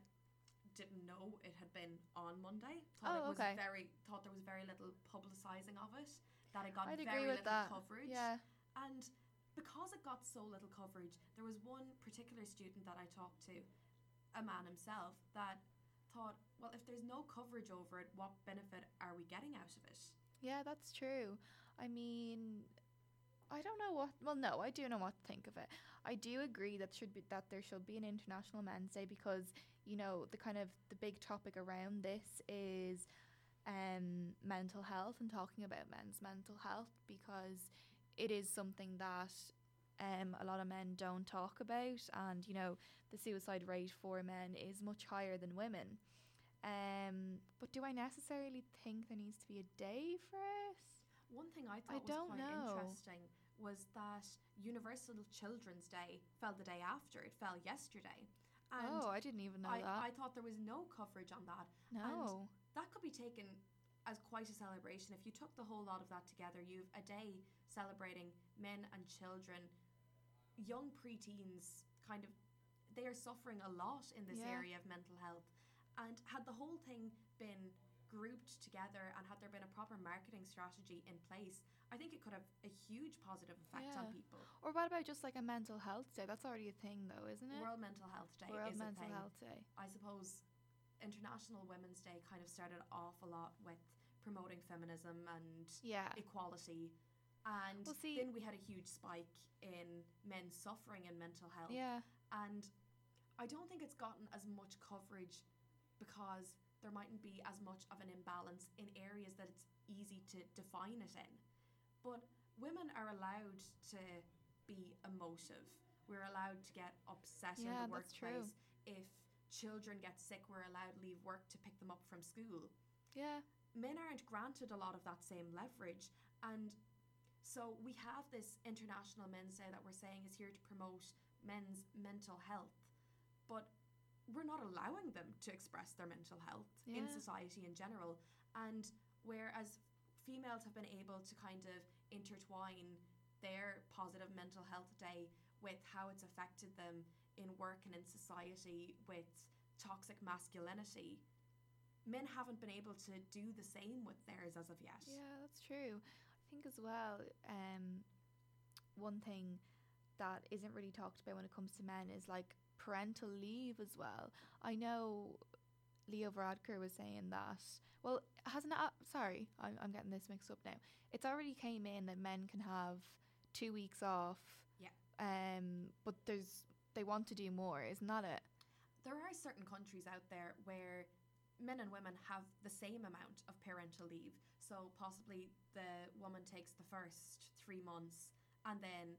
didn't know it had been on Monday. Thought Oh, it was okay. very thought there was very little publicising of it. That it got I'd very little that. coverage. Yeah. And because it got so little coverage, there was one particular student that I talked to, a man himself, that thought, well, if there's no coverage over it, what benefit are we getting out of it? Yeah, that's true. I mean, I don't know what. Well, no, I do know what to think of it. I do agree that should be that there should be an International Men's Day because you know the kind of the big topic around this is um, mental health and talking about men's mental health because it is something that um, a lot of men don't talk about, and you know the suicide rate for men is much higher than women. Um, but do I necessarily think there needs to be a day for it? One thing I I thought don't was quite know. interesting was that Universal Children's Day fell the day after. It fell yesterday. Oh, I didn't even know I, that. I thought there was no coverage on that. No. And that could be taken as quite a celebration. If you took the whole lot of that together, you've a day celebrating men and children, young preteens kind of they are suffering a lot in this Yeah. area of mental health. And had the whole thing been grouped together and had there been a proper marketing strategy in place, I think it could have a huge positive effect on people. Or what about just like a mental health day? That's already a thing, though, isn't it? World Mental Health Day World is Mental a thing. Health Day. I suppose International Women's Day kind of started off a lot with promoting feminism and Yeah. equality. And Well, see- then we had a huge spike in men suffering in mental health. Yeah. And I don't think it's gotten as much coverage because there mightn't be as much of an imbalance in areas that it's easy to define it in. But women are allowed to be emotive. We're allowed to get upset Yeah, in the workplace. If children get sick, we're allowed to leave work to pick them up from school. Yeah. Men aren't granted a lot of that same leverage. And so we have this International Men's Day that we're saying is here to promote men's mental health. We're not allowing them to express their mental health in society in general. And whereas females have been able to kind of intertwine their positive mental health day with how it's affected them in work and in society with toxic masculinity, men haven't been able to do the same with theirs as of yet. Yeah, that's true. I think as well, um, one thing that isn't really talked about when it comes to men is like parental leave as well. I know Leo Varadkar was saying that. Well, hasn't it? Uh, sorry, I'm, I'm getting this mixed up now. It's already came in that men can have two weeks off. Yeah. Um, but there's they want to do more, isn't that it? There are certain countries out there where men and women have the same amount of parental leave. So possibly the woman takes the first three months and then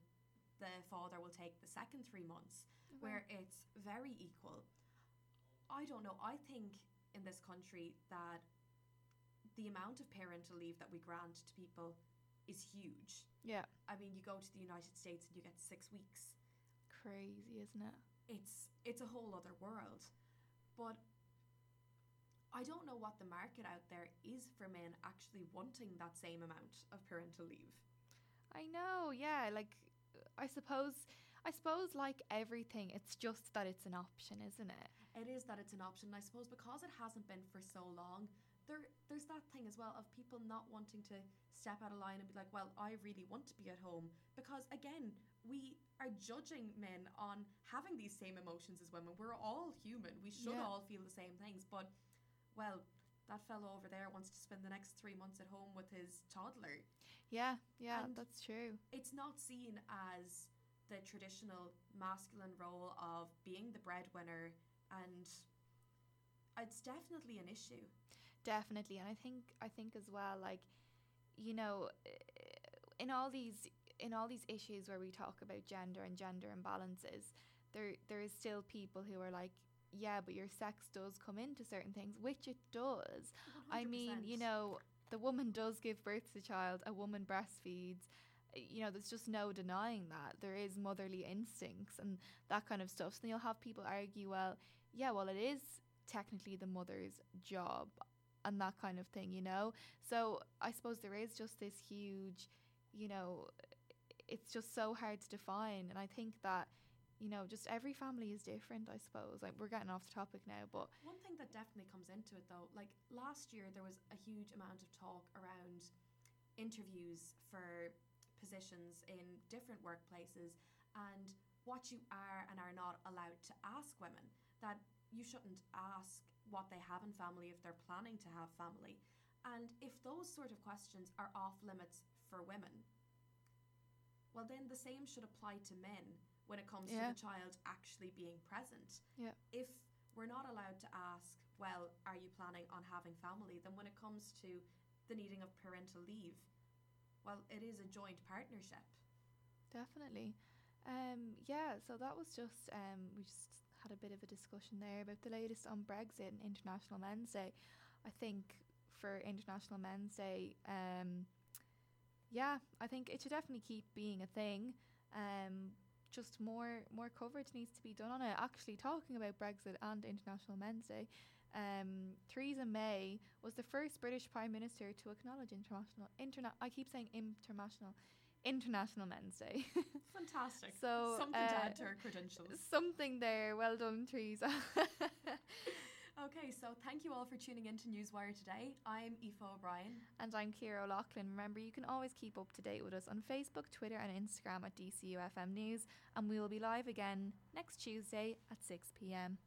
the father will take the second three months. Where mm-hmm. it's very equal. I don't know. I think in this country that the amount of parental leave that we grant to people is huge. Yeah. I mean, you go to the United States and you get six weeks. Crazy, isn't it? It's it's a whole other world. But I don't know what the market out there is for men actually wanting that same amount of parental leave. I know, yeah. Like, I suppose, I suppose, like everything, it's just that it's an option, isn't it? It is that it's an option. I suppose because it hasn't been for so long, there there's that thing as well of people not wanting to step out of line and be like, well, I really want to be at home because again, we are judging men on having these same emotions as women. We're all human. We should Yeah. all feel the same things, but well, that fellow over there wants to spend the next three months at home with his toddler. Yeah, yeah, And that's true. It's not seen as the traditional masculine role of being the breadwinner, and it's definitely an issue. Definitely, and I think I think as well, like, you know, in all these in all these issues where we talk about gender and gender imbalances, there there is still people who are like, yeah, but your sex does come into certain things, which it does. I mean, you know, the woman does give birth to a child, a woman breastfeeds. You know, there's just no denying that. There is motherly instincts and that kind of stuff. So then you'll have people argue, well, yeah, well, it is technically the mother's job and that kind of thing, you know? So I suppose there is just this huge, you know, it's just so hard to define. And I think that, you know, just every family is different, I suppose. Like, we're getting off the topic now, but One thing that definitely comes into it though, like last year there was a huge amount of talk around interviews for positions in different workplaces and what you are and are not allowed to ask women. That you shouldn't ask what they have in family if they're planning to have family. And if those sort of questions are off limits for women, well, then the same should apply to men when it comes Yeah. to the child actually being present. Yeah. If we're not allowed to ask, well, are you planning on having family? Then when it comes to the needing of parental leave, well, it is a joint partnership. Definitely. Um, yeah, so that was just um, we just had a bit of a discussion there about the latest on Brexit and International Men's Day. I think for International Men's Day, um, yeah, I think it should definitely keep being a thing. Um, just more more coverage needs to be done on it. Actually, talking about Brexit and International Men's Day, um, Theresa May was the first British Prime Minister to acknowledge international interna- I keep saying international International Men's Day. Fantastic. So Something to uh, add to our credentials. Something there. Well done, Theresa. Okay, so thank you all for tuning in to Newswire today. I'm Aoife O'Brien. And I'm Kira O'Loughlin. Remember, you can always keep up to date with us on Facebook, Twitter, and Instagram at DCUFM News. And we will be live again next Tuesday at 6 pm.